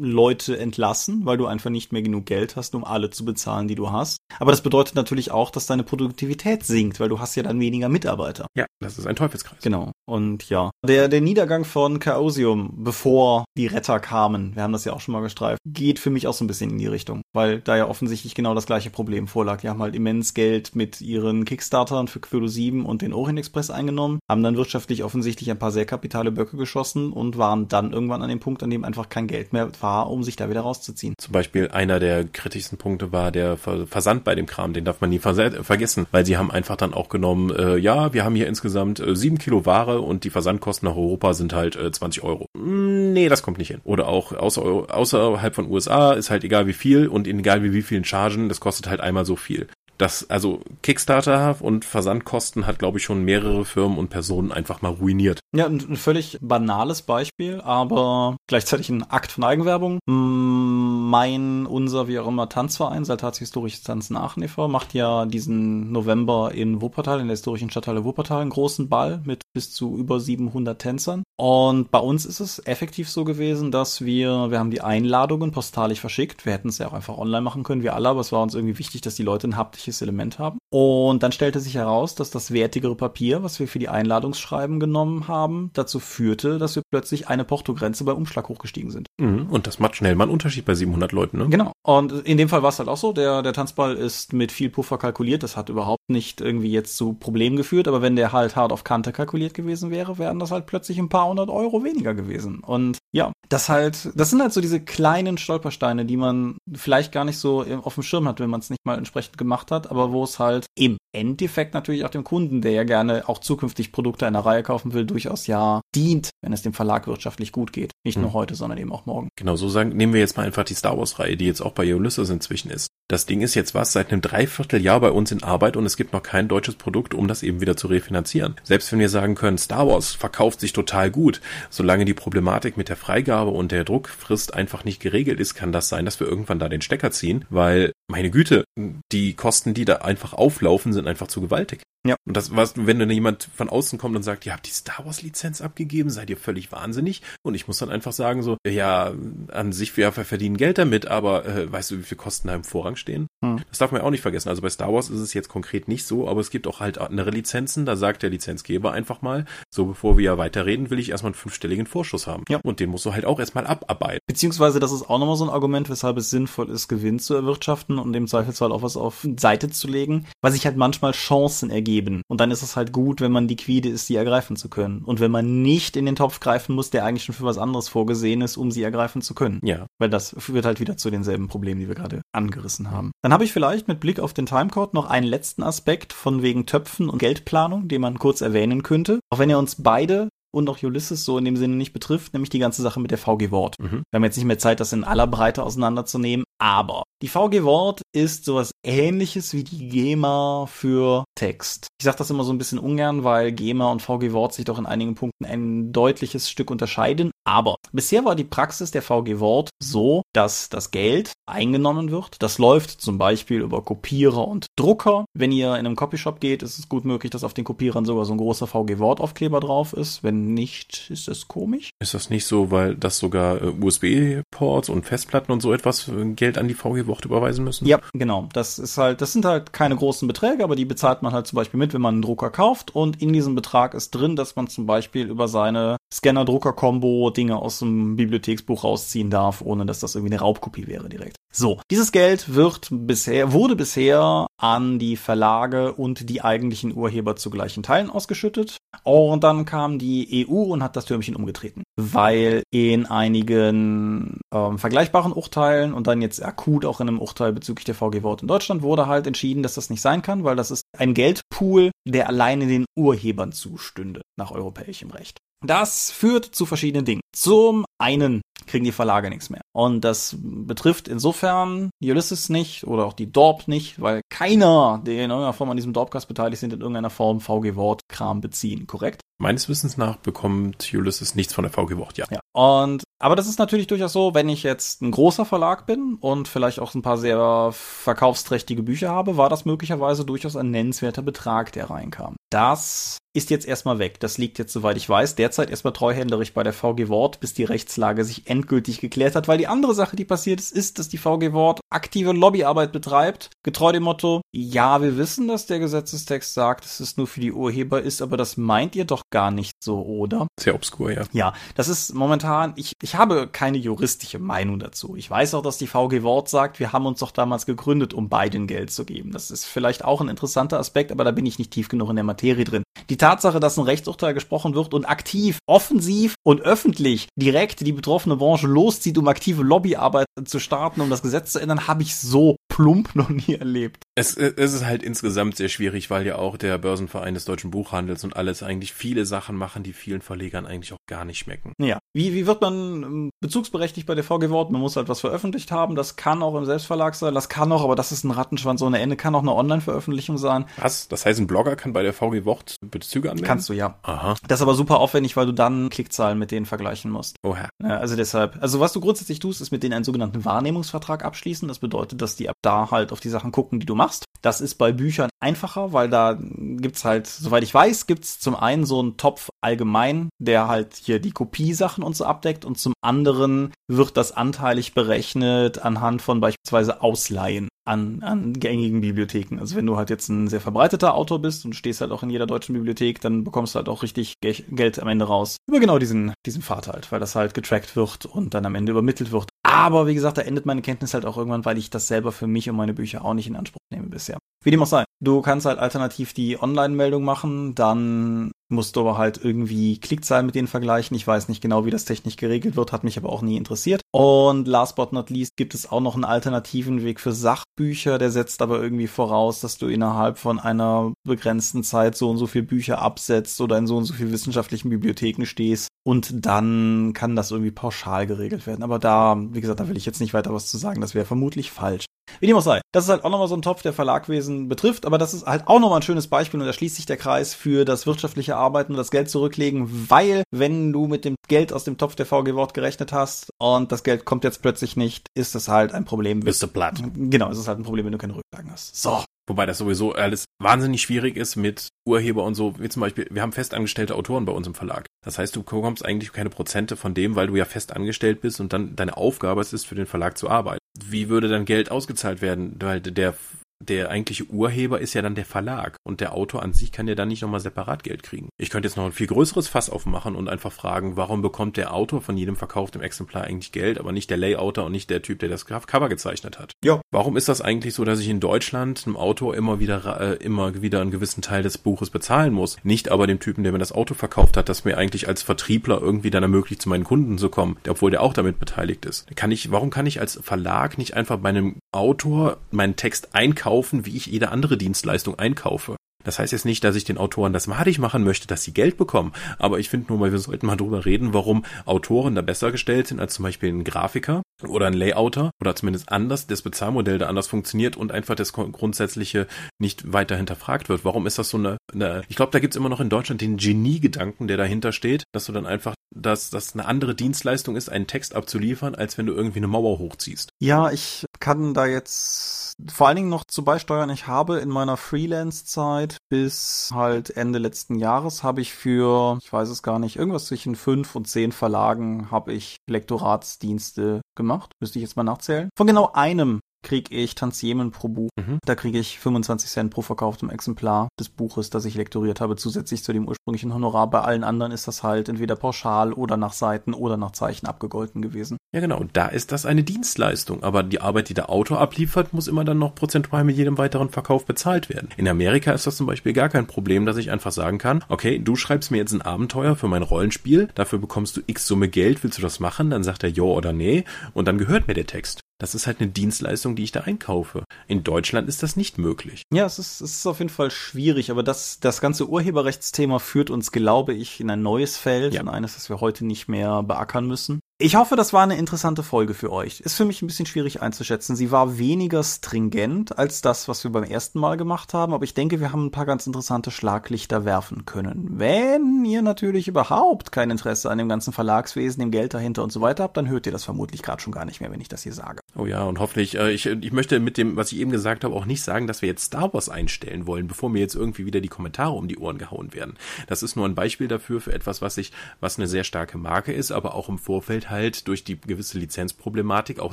Speaker 2: Leute entlassen, weil du einfach nicht mehr genug Geld hast, um alle zu bezahlen, die du hast. Aber das bedeutet natürlich auch, dass deine Produktivität sinkt, weil du hast ja dann weniger Mitarbeiter.
Speaker 3: Ja, das ist ein Teufelskreis.
Speaker 2: Genau. Und ja, der, der Niedergang von Chaosium, bevor die Retter kamen, wir haben das ja auch schon mal gestreift, geht für mich auch so ein bisschen in die Richtung, weil da ja offensichtlich genau das gleiche Problem vorlag. Die haben halt immens Geld mit ihren Kickstartern für Quillo 7 und den Orient Express eingenommen, haben dann wirtschaftlich offensichtlich ein paar sehr kapitale Böcke geschossen und waren dann irgendwann an dem Punkt, an dem einfach kein Geld mehr war, um sich da wieder rauszuziehen.
Speaker 3: Zum Beispiel einer der kritischsten Punkte war der Versand bei dem Kram, den darf man nie vergessen, weil sie haben einfach dann auch genommen, äh, ja, wir haben hier insgesamt äh, sieben Kilo Ware und die Versandkosten nach Europa sind halt äh, 20 Euro. Mm, nee, das kommt nicht hin. Oder auch außer, außerhalb von USA ist halt egal wie viel und egal wie, wie vielen Chargen, das kostet halt einmal so viel das, also Kickstarter und Versandkosten hat, glaube ich, schon mehrere Firmen und Personen einfach mal ruiniert.
Speaker 2: Ja, ein, völlig banales Beispiel, aber gleichzeitig ein Akt von Eigenwerbung. Mein, unser, wie auch immer, Tanzverein, Saltats Historisches Tanzen Aachen e.V., macht ja diesen November in Wuppertal, in der historischen Stadthalle Wuppertal, einen großen Ball mit bis zu über 700 Tänzern. Und bei uns ist es effektiv so gewesen, dass wir, wir haben die Einladungen postalisch verschickt. Wir hätten es ja auch einfach online machen können, wir alle, aber es war uns irgendwie wichtig, dass die Leute ein haptisches Element haben. Und dann stellte sich heraus, dass das wertigere Papier, was wir für die Einladungsschreiben genommen haben, dazu führte, dass wir plötzlich eine Portogrenze bei Umschlag hochgestiegen sind.
Speaker 3: Mhm. Und das macht schnell mal einen Unterschied bei 700 Leuten, ne?
Speaker 2: Genau. Und in dem Fall war es halt auch so, der, der Tanzball ist mit viel Puffer kalkuliert. Das hat überhaupt nicht irgendwie jetzt zu Problemen geführt, aber wenn der halt hart auf Kante kalkuliert gewesen wäre, wären das halt plötzlich ein paar hundert Euro weniger gewesen. Und ja, das halt, das sind halt so diese kleinen Stolpersteine, die man vielleicht gar nicht so auf dem Schirm hat, wenn man es nicht mal entsprechend gemacht hat, aber wo es halt im Endeffekt natürlich auch dem Kunden, der ja gerne auch zukünftig Produkte einer Reihe kaufen will, durchaus ja dient, wenn es dem Verlag wirtschaftlich gut geht. Nicht nur hm. heute, sondern eben auch morgen.
Speaker 3: Genau, so sagen, nehmen wir jetzt mal einfach die Star Wars Reihe, die jetzt auch bei Ulysses inzwischen ist. Das Ding ist jetzt was seit einem Dreivierteljahr bei uns in Arbeit und es gibt noch kein deutsches Produkt, um das eben wieder zu refinanzieren. Selbst wenn wir sagen können, Star Wars verkauft sich total gut, solange die Problematik mit der Freigabe und der Druckfrist einfach nicht geregelt ist, kann das sein, dass wir irgendwann da den Stecker ziehen, weil meine Güte, die Kosten, die da einfach auflaufen, sind einfach zu gewaltig. Ja. Und das, was, wenn dann jemand von außen kommt und sagt, ihr habt die Star Wars Lizenz abgegeben, seid ihr völlig wahnsinnig? Und ich muss dann einfach sagen so, ja, an sich, wir verdienen Geld damit, aber äh, weißt du, wie viel Kosten da im Vorrang stehen? Hm. Das darf man ja auch nicht vergessen. Also bei Star Wars ist es jetzt konkret nicht so, aber es gibt auch halt andere Lizenzen, da sagt der Lizenzgeber einfach mal, so bevor wir ja weiterreden, will ich erstmal einen fünfstelligen Vorschuss haben. Ja. Und den musst du halt auch erstmal abarbeiten.
Speaker 2: Beziehungsweise, das ist auch nochmal so ein Argument, weshalb es sinnvoll ist, Gewinn zu erwirtschaften und im Zweifelsfall auch was auf Seite zu legen, weil sich halt manchmal Chancen ergeben. Und dann ist es halt gut, wenn man liquide ist, die ergreifen zu können. Und wenn man nicht in den Topf greifen muss, der eigentlich schon für was anderes vorgesehen ist, um sie ergreifen zu können. Ja. Weil das führt halt wieder zu denselben Problemen, die wir gerade angerissen haben. Dann habe ich vielleicht mit Blick auf den Timecode noch einen letzten Aspekt von wegen Töpfen und Geldplanung, den man kurz erwähnen könnte. Auch wenn er uns beide und auch Ulysses so in dem Sinne nicht betrifft, nämlich die ganze Sache mit der VG Wort. Mhm. Wir haben jetzt nicht mehr Zeit, das in aller Breite auseinanderzunehmen, aber die VG Wort ist sowas ähnliches wie die GEMA für Text. Ich sage das immer so ein bisschen ungern, weil GEMA und VG Wort sich doch in einigen Punkten ein deutliches Stück unterscheiden. Aber bisher war die Praxis der VG Wort so, dass das Geld eingenommen wird. Das läuft zum Beispiel über Kopierer und Drucker. Wenn ihr in einem Copyshop geht, ist es gut möglich, dass auf den Kopierern sogar so ein großer VG Wort Aufkleber drauf ist. Wenn nicht, ist das komisch.
Speaker 3: Ist das nicht so, weil das sogar äh, USB-Ports und Festplatten und so etwas äh, Geld an die VG Wort überweisen müssen?
Speaker 2: Ja, genau. Das ist halt, das sind halt keine großen Beträge, aber die bezahlt man halt zum Beispiel mit, wenn man einen Drucker kauft und in diesem Betrag ist drin, dass man zum Beispiel über seine Scanner-Drucker-Kombo Dinge aus dem Bibliotheksbuch rausziehen darf, ohne dass das irgendwie eine Raubkopie wäre direkt. So, dieses Geld wird bisher, wurde bisher an die Verlage und die eigentlichen Urheber zu gleichen Teilen ausgeschüttet. Und dann kam die EU und hat das Türmchen umgetreten, weil in einigen ähm, vergleichbaren Urteilen und dann jetzt akut auch in einem Urteil bezüglich der VG Wort in Deutschland wurde halt entschieden, dass das nicht sein kann, weil das ist ein Geldpool, der alleine den Urhebern zustünde nach europäischem Recht. Das führt zu verschiedenen Dingen. Zum einen kriegen die Verlage nichts mehr. Und das betrifft insofern Ulysses nicht oder auch die Dorp nicht, weil keiner, der in irgendeiner Form an diesem Dorpcast beteiligt sind, in irgendeiner Form VG Wort Kram beziehen, korrekt?
Speaker 3: Meines Wissens nach bekommt Ulysses nichts von der VG Wort, ja.
Speaker 2: ja. Und aber das ist natürlich durchaus so, wenn ich jetzt ein großer Verlag bin und vielleicht auch ein paar sehr verkaufsträchtige Bücher habe, war das möglicherweise durchaus ein nennenswerter Betrag, der reinkam. Das ist jetzt erstmal weg. Das liegt jetzt, soweit ich weiß, derzeit erstmal treuhänderisch bei der VG Wort, bis die Rechtslage sich endgültig geklärt hat, weil die andere Sache, die passiert ist, ist, dass die VG Wort aktive Lobbyarbeit betreibt, getreu dem Motto, ja, wir wissen, dass der Gesetzestext sagt, dass es nur für die Urheber ist, aber das meint ihr doch gar nicht so, oder?
Speaker 3: Sehr obskur, ja.
Speaker 2: Ja, das ist momentan, ich, ich habe keine juristische Meinung dazu. Ich weiß auch, dass die VG Wort sagt, wir haben uns doch damals gegründet, um beiden Geld zu geben. Das ist vielleicht auch ein interessanter Aspekt, aber da bin ich nicht tief genug in der Materie drin. Die Tatsache, dass ein Rechtsurteil gesprochen wird und aktiv, offensiv und öffentlich direkt die betroffene Branche loszieht, um aktive Lobbyarbeit zu starten, um das Gesetz zu ändern, habe ich so plump noch nie erlebt.
Speaker 3: Es, es ist halt insgesamt sehr schwierig, weil ja auch der Börsenverein des deutschen Buchhandels und alles eigentlich viele Sachen machen, die vielen Verlegern eigentlich auch gar nicht schmecken.
Speaker 2: Ja. Wie, wie wird man ähm, bezugsberechtigt bei der VG Wort? Man muss halt was veröffentlicht haben. Das kann auch im Selbstverlag sein. Das kann auch, aber das ist ein Rattenschwanz ohne Ende, kann auch eine Online-Veröffentlichung sein.
Speaker 3: Was? Das heißt, ein Blogger kann bei der VG Wort Bezüge anmelden?
Speaker 2: Kannst du, ja. Aha. Das ist aber super aufwendig, weil du dann Klickzahlen mit denen vergleichen musst.
Speaker 3: Oha.
Speaker 2: Ja, also deshalb, also was du grundsätzlich tust, ist mit denen einen sogenannten Wahrnehmungsvertrag abschließen. Das bedeutet, dass die ab da halt auf die Sachen gucken, die du machst. Das ist bei Büchern einfacher, weil da gibt's halt, soweit ich weiß, gibt's zum einen so einen Topf allgemein, der halt hier die Kopiesachen und so abdeckt und zum anderen wird das anteilig berechnet anhand von beispielsweise Ausleihen an, an gängigen Bibliotheken. Also wenn du halt jetzt ein sehr verbreiteter Autor bist und stehst halt auch in jeder deutschen Bibliothek, dann bekommst du halt auch richtig Geld am Ende raus. Über genau diesen, diesen Pfad halt, weil das halt getrackt wird und dann am Ende übermittelt wird. Aber wie gesagt, da endet meine Kenntnis halt auch irgendwann, weil ich das selber für mich und meine Bücher auch nicht in Anspruch nehme bisher. Wie dem auch sei. Du kannst halt alternativ die Online-Meldung machen, dann musst du aber halt irgendwie Klickzahlen mit denen vergleichen. Ich weiß nicht genau, wie das technisch geregelt wird, hat mich aber auch nie interessiert. Und last but not least gibt es auch noch einen alternativen Weg für Sachbücher, der setzt aber irgendwie voraus, dass du innerhalb von einer begrenzten Zeit so und so viel Bücher absetzt oder in so und so viel wissenschaftlichen Bibliotheken stehst und dann kann das irgendwie pauschal geregelt werden. Aber da, wie gesagt, da will ich jetzt nicht weiter was zu sagen, das wäre vermutlich falsch. Wie dem auch sei. Das ist halt auch nochmal so ein Topf, der Verlagwesen betrifft, aber das ist halt auch nochmal ein schönes Beispiel und da schließt sich der Kreis für das wirtschaftliche Arbeiten und das Geld zurücklegen, weil wenn du mit dem Geld aus dem Topf der VG Wort gerechnet hast und das Geld kommt jetzt plötzlich nicht, ist es halt ein Problem.
Speaker 3: Bist du platt.
Speaker 2: Genau, es ist halt ein Problem, wenn du keine Rücklagen hast. So.
Speaker 3: Wobei das sowieso alles wahnsinnig schwierig ist mit Urheber und so, wie zum Beispiel, wir haben festangestellte Autoren bei uns im Verlag. Das heißt, du bekommst eigentlich keine Prozente von dem, weil du ja fest angestellt bist und dann deine Aufgabe ist, für den Verlag zu arbeiten. Wie würde dann Geld ausgezahlt werden? Weil der der eigentliche Urheber ist ja dann der Verlag und der Autor an sich kann ja dann nicht nochmal separat Geld kriegen. Ich könnte jetzt noch ein viel größeres Fass aufmachen und einfach fragen, warum bekommt der Autor von jedem verkauften Exemplar eigentlich Geld, aber nicht der Layouter und nicht der Typ, der das Cover gezeichnet hat?
Speaker 2: Ja.
Speaker 3: Warum ist das eigentlich so, dass ich in Deutschland einem Autor immer wieder äh, immer wieder einen gewissen Teil des Buches bezahlen muss, nicht aber dem Typen, der mir das Auto verkauft hat, das mir eigentlich als Vertriebler irgendwie dann ermöglicht, zu meinen Kunden zu kommen, obwohl der auch damit beteiligt ist? Kann ich, warum kann ich als Verlag nicht einfach bei einem Autor meinen Text einkaufen, wie ich jede andere Dienstleistung einkaufe. Das heißt jetzt nicht, dass ich den Autoren das madig machen möchte, dass sie Geld bekommen. Aber ich finde nur mal, wir sollten mal drüber reden, warum Autoren da besser gestellt sind als zum Beispiel ein Grafiker oder ein Layouter oder zumindest anders, das Bezahlmodell da anders funktioniert und einfach das Grundsätzliche nicht weiter hinterfragt wird. Warum ist das so eine, eine ich glaube, da gibt's immer noch in Deutschland den Genie-Gedanken, der dahinter steht, dass du dann einfach, dass das eine andere Dienstleistung ist, einen Text abzuliefern, als wenn du irgendwie eine Mauer hochziehst.
Speaker 2: Ja, ich kann da jetzt vor allen Dingen noch zu beisteuern. Ich habe in meiner Freelance-Zeit bis halt Ende letzten Jahres habe ich für, ich weiß es gar nicht, irgendwas zwischen fünf und zehn Verlagen habe ich Lektoratsdienste gemacht. Müsste ich jetzt mal nachzählen. Von genau einem kriege ich Tantiemen pro Buch. Mhm. Da kriege ich 25 Cent pro verkauftem Exemplar des Buches, das ich lektoriert habe, zusätzlich zu dem ursprünglichen Honorar. Bei allen anderen ist das halt entweder pauschal oder nach Seiten oder nach Zeichen abgegolten gewesen.
Speaker 3: Ja, genau. Und da ist das eine Dienstleistung. Aber die Arbeit, die der Autor abliefert, muss immer dann noch prozentual mit jedem weiteren Verkauf bezahlt werden. In Amerika ist das zum Beispiel gar kein Problem, dass ich einfach sagen kann, okay, du schreibst mir jetzt ein Abenteuer für mein Rollenspiel, dafür bekommst du x Summe Geld, willst du das machen? Dann sagt er ja oder nee und dann gehört mir der Text. Das ist halt eine Dienstleistung, die ich da einkaufe. In Deutschland ist das nicht möglich.
Speaker 2: Ja, es ist, es ist auf jeden Fall schwierig, aber das, das ganze Urheberrechtsthema führt uns, glaube ich, in ein neues Feld, ja. in eines, das wir heute nicht mehr beackern müssen. Ich hoffe, das war eine interessante Folge für euch. Ist für mich ein bisschen schwierig einzuschätzen. Sie war weniger stringent als das, was wir beim ersten Mal gemacht haben, aber ich denke, wir haben ein paar ganz interessante Schlaglichter werfen können. Wenn ihr natürlich überhaupt kein Interesse an dem ganzen Verlagswesen, dem Geld dahinter und so weiter habt, dann hört ihr das vermutlich gerade schon gar nicht mehr, wenn ich das hier sage.
Speaker 3: Oh ja, und hoffentlich, äh, ich, ich möchte mit dem, was ich eben gesagt habe, auch nicht sagen, dass wir jetzt Star Wars einstellen wollen, bevor mir jetzt irgendwie wieder die Kommentare um die Ohren gehauen werden. Das ist nur ein Beispiel dafür, für etwas, was ich, was eine sehr starke Marke ist, aber auch im Vorfeld halt durch die gewisse Lizenzproblematik auch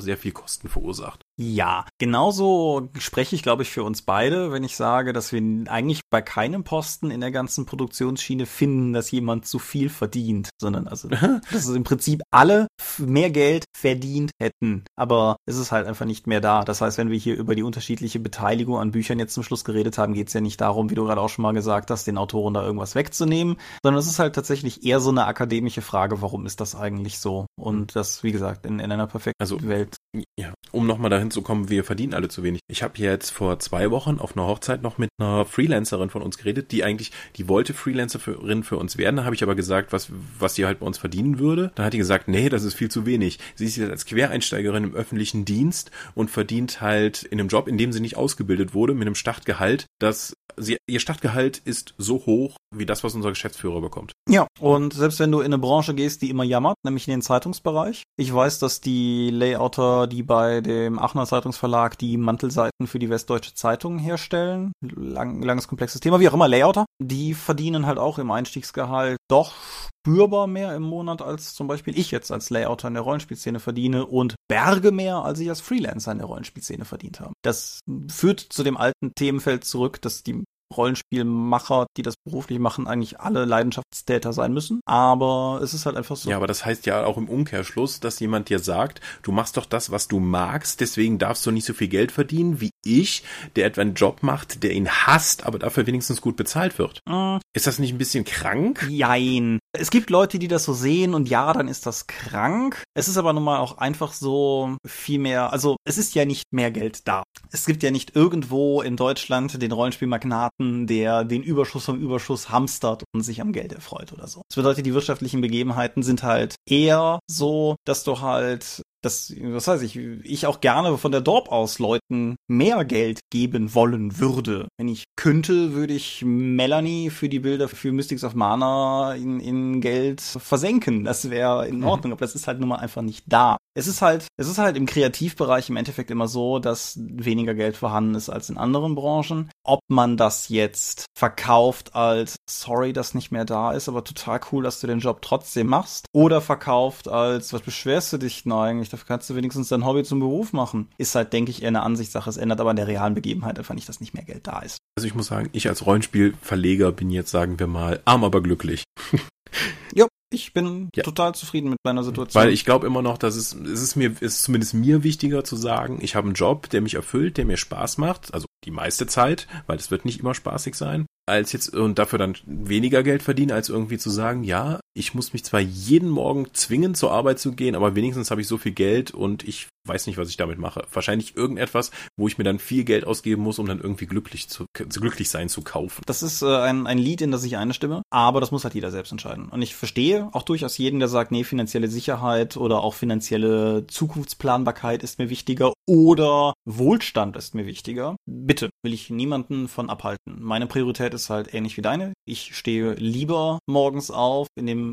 Speaker 3: sehr viel Kosten verursacht.
Speaker 2: Ja, genauso spreche ich, glaube ich, für uns beide, wenn ich sage, dass wir eigentlich bei keinem Posten in der ganzen Produktionsschiene finden, dass jemand zu viel verdient, sondern also, dass es im Prinzip alle mehr Geld verdient hätten. Aber es ist halt einfach nicht mehr da. Das heißt, wenn wir hier über die unterschiedliche Beteiligung an Büchern jetzt zum Schluss geredet haben, geht es ja nicht darum, wie du gerade auch schon mal gesagt hast, den Autoren da irgendwas wegzunehmen, sondern es ist halt tatsächlich eher so eine akademische Frage, warum ist das eigentlich so? Und das, wie gesagt, in, in einer perfekten also, Welt.
Speaker 3: Ja, um nochmal dahin zu kommen, wir verdienen alle zu wenig. Ich habe jetzt vor zwei Wochen auf einer Hochzeit noch mit einer Freelancerin von uns geredet, die eigentlich, die wollte Freelancerin für uns werden. Da habe ich aber gesagt, was, was sie halt bei uns verdienen würde. Dann hat die gesagt, nee, das ist viel zu wenig. Sie ist jetzt als Quereinsteigerin im öffentlichen Dienst und verdient halt in einem Job, in dem sie nicht ausgebildet wurde, mit einem Startgehalt, das sie, ihr Startgehalt ist so hoch wie das, was unser Geschäftsführer bekommt.
Speaker 2: Ja, und selbst wenn du in eine Branche gehst, die immer jammert, nämlich in den Zeitungs Zeitungsbereich. Ich weiß, dass die Layouter, die bei dem Aachener Zeitungsverlag die Mantelseiten für die Westdeutsche Zeitung herstellen, lang, langes komplexes Thema, wie auch immer, Layouter, die verdienen halt auch im Einstiegsgehalt doch spürbar mehr im Monat, als zum Beispiel ich jetzt als Layouter in der Rollenspielszene verdiene und Berge mehr, als ich als Freelancer in der Rollenspielszene verdient habe. Das führt zu dem alten Themenfeld zurück, dass die Rollenspielmacher, die das beruflich machen, eigentlich alle Leidenschaftstäter sein müssen. Aber es ist halt einfach so.
Speaker 3: Ja, aber das heißt ja auch im Umkehrschluss, dass jemand dir sagt, du machst doch das, was du magst, deswegen darfst du nicht so viel Geld verdienen wie ich, der etwa einen Job macht, der ihn hasst, aber dafür wenigstens gut bezahlt wird. Mm. Ist das nicht ein bisschen krank?
Speaker 2: Jein. Es gibt Leute, die das so sehen und ja, dann ist das krank. Es ist aber nun mal auch einfach so viel mehr, also es ist ja nicht mehr Geld da. Es gibt ja nicht irgendwo in Deutschland den Rollenspielmagnaten, der den Überschuss vom Überschuss hamstert und sich am Geld erfreut oder so. Das bedeutet, die wirtschaftlichen Begebenheiten sind halt eher so, dass du halt dass, was weiß ich, ich auch gerne von der Dorp aus Leuten mehr Geld geben wollen würde. Wenn ich könnte, würde ich Melanie für die Bilder für Mystics of Mana in, in Geld versenken. Das wäre in mhm. Ordnung, aber das ist halt nun mal einfach nicht da. Es ist halt, es ist halt im Kreativbereich im Endeffekt immer so, dass weniger Geld vorhanden ist als in anderen Branchen. Ob man das jetzt verkauft als sorry, dass nicht mehr da ist, aber total cool, dass du den Job trotzdem machst, oder verkauft als was beschwerst du dich denn eigentlich? Dafür kannst du wenigstens dein Hobby zum Beruf machen. Ist halt, denke ich, eher eine Ansichtssache. Es ändert aber an der realen Begebenheit einfach nicht, dass nicht mehr Geld da ist.
Speaker 3: Also ich muss sagen, ich als Rollenspielverleger bin jetzt, sagen wir mal, arm aber glücklich.
Speaker 2: ja, ich bin ja. total zufrieden mit meiner Situation.
Speaker 3: Weil ich glaube immer noch, dass es, es ist mir, ist zumindest mir wichtiger zu sagen, ich habe einen Job, der mich erfüllt, der mir Spaß macht, also die meiste Zeit, weil es wird nicht immer spaßig sein als jetzt und dafür dann weniger Geld verdienen, als irgendwie zu sagen, ja, ich muss mich zwar jeden Morgen zwingen, zur Arbeit zu gehen, aber wenigstens habe ich so viel Geld und ich weiß nicht, was ich damit mache. Wahrscheinlich irgendetwas, wo ich mir dann viel Geld ausgeben muss, um dann irgendwie glücklich zu, glücklich sein zu kaufen.
Speaker 2: Das ist äh, ein, ein Lied, in das ich einstimme, aber das muss halt jeder selbst entscheiden. Und ich verstehe auch durchaus jeden, der sagt, nee, finanzielle Sicherheit oder auch finanzielle Zukunftsplanbarkeit ist mir wichtiger oder Wohlstand ist mir wichtiger. Bitte, will ich niemanden von abhalten. Meine Priorität ist halt ähnlich wie deine. Ich stehe lieber morgens auf in dem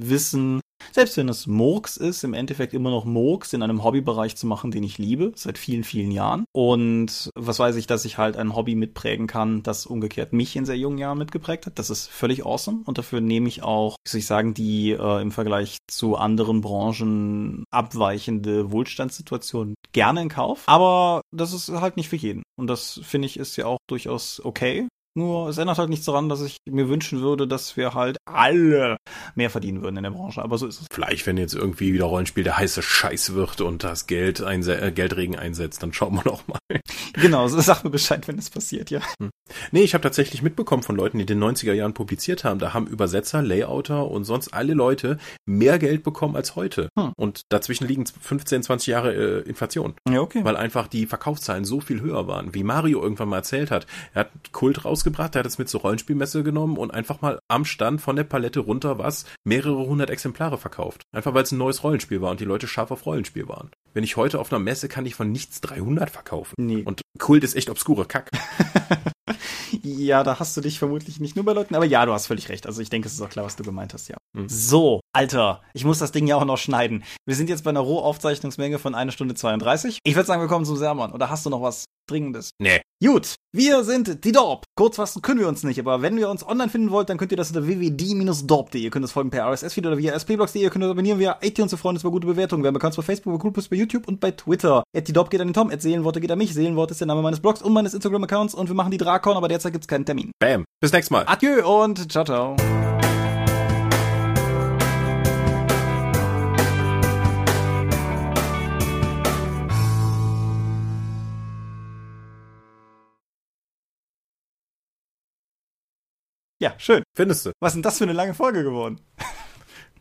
Speaker 2: Wissen, selbst wenn es Murks ist, im Endeffekt immer noch Murks in einem Hobbybereich zu machen, den ich liebe, seit vielen, vielen Jahren. Und was weiß ich, dass ich halt ein Hobby mitprägen kann, das umgekehrt mich in sehr jungen Jahren mitgeprägt hat. Das ist völlig awesome. Und dafür nehme ich auch, wie soll ich sagen, die äh, im Vergleich zu anderen Branchen abweichende Wohlstandssituation gerne in Kauf. Aber das ist halt nicht für jeden. Und das finde ich ist ja auch durchaus okay. Nur es ändert halt nichts daran, dass ich mir wünschen würde, dass wir halt alle mehr verdienen würden in der Branche. Aber so ist es.
Speaker 3: Vielleicht, wenn jetzt irgendwie wieder Rollenspiel der heiße Scheiß wird und das Geld einse äh, Geldregen einsetzt, dann schauen wir noch mal.
Speaker 2: Genau, so sag mir Bescheid, wenn es passiert, ja. Hm.
Speaker 3: Nee, ich habe tatsächlich mitbekommen von Leuten, die in den 90er Jahren publiziert haben. Da haben Übersetzer, Layouter und sonst alle Leute mehr Geld bekommen als heute. Hm. Und dazwischen liegen 15, 20 Jahre äh, Inflation.
Speaker 2: Ja, okay.
Speaker 3: Weil einfach die Verkaufszahlen so viel höher waren. Wie Mario irgendwann mal erzählt hat. Er hat Kult rausgebracht rausgebracht, der hat es mit zur Rollenspielmesse genommen und einfach mal am Stand von der Palette runter was mehrere hundert Exemplare verkauft. Einfach weil es ein neues Rollenspiel war und die Leute scharf auf Rollenspiel waren. Wenn ich heute auf einer Messe kann ich von nichts 300 verkaufen. Nee. Und Kult ist echt obskure Kack.
Speaker 2: ja, da hast du dich vermutlich nicht nur bei Leuten, aber ja, du hast völlig recht. Also ich denke, es ist auch klar, was du gemeint hast, ja. Mhm. So, Alter, ich muss das Ding ja auch noch schneiden. Wir sind jetzt bei einer Rohaufzeichnungsmenge von einer Stunde 32. Ich würde sagen, wir kommen zum Sermon. Oder hast du noch was Dringendes?
Speaker 3: Nee.
Speaker 2: Gut, wir sind die Dorp. Kurz fassen können wir uns nicht, aber wenn ihr uns online finden wollt, dann könnt ihr das unter www.dorp.de. Ihr könnt uns folgen per RSS-Feed oder via spblogs.de. Ihr könnt uns abonnieren via iTunes. Wir freuen uns über gute Bewertungen. Wir haben Accounts bei Facebook, bei Coolplus, bei YouTube und bei Twitter. At die Dorp geht an den Tom, at Seelenworte geht an mich. Seelenworte ist der Name meines Blogs und meines Instagram-Accounts und wir machen die Drakon, aber derzeit gibt's keinen Termin.
Speaker 3: Bam. Bis nächstes Mal.
Speaker 2: Adieu und ciao, ciao. Ja, schön.
Speaker 3: Findest du?
Speaker 2: Was ist denn das für eine lange Folge geworden?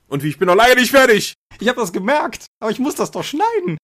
Speaker 3: Und wie, ich bin noch lange nicht fertig.
Speaker 2: Ich habe das gemerkt, aber ich muss das doch schneiden.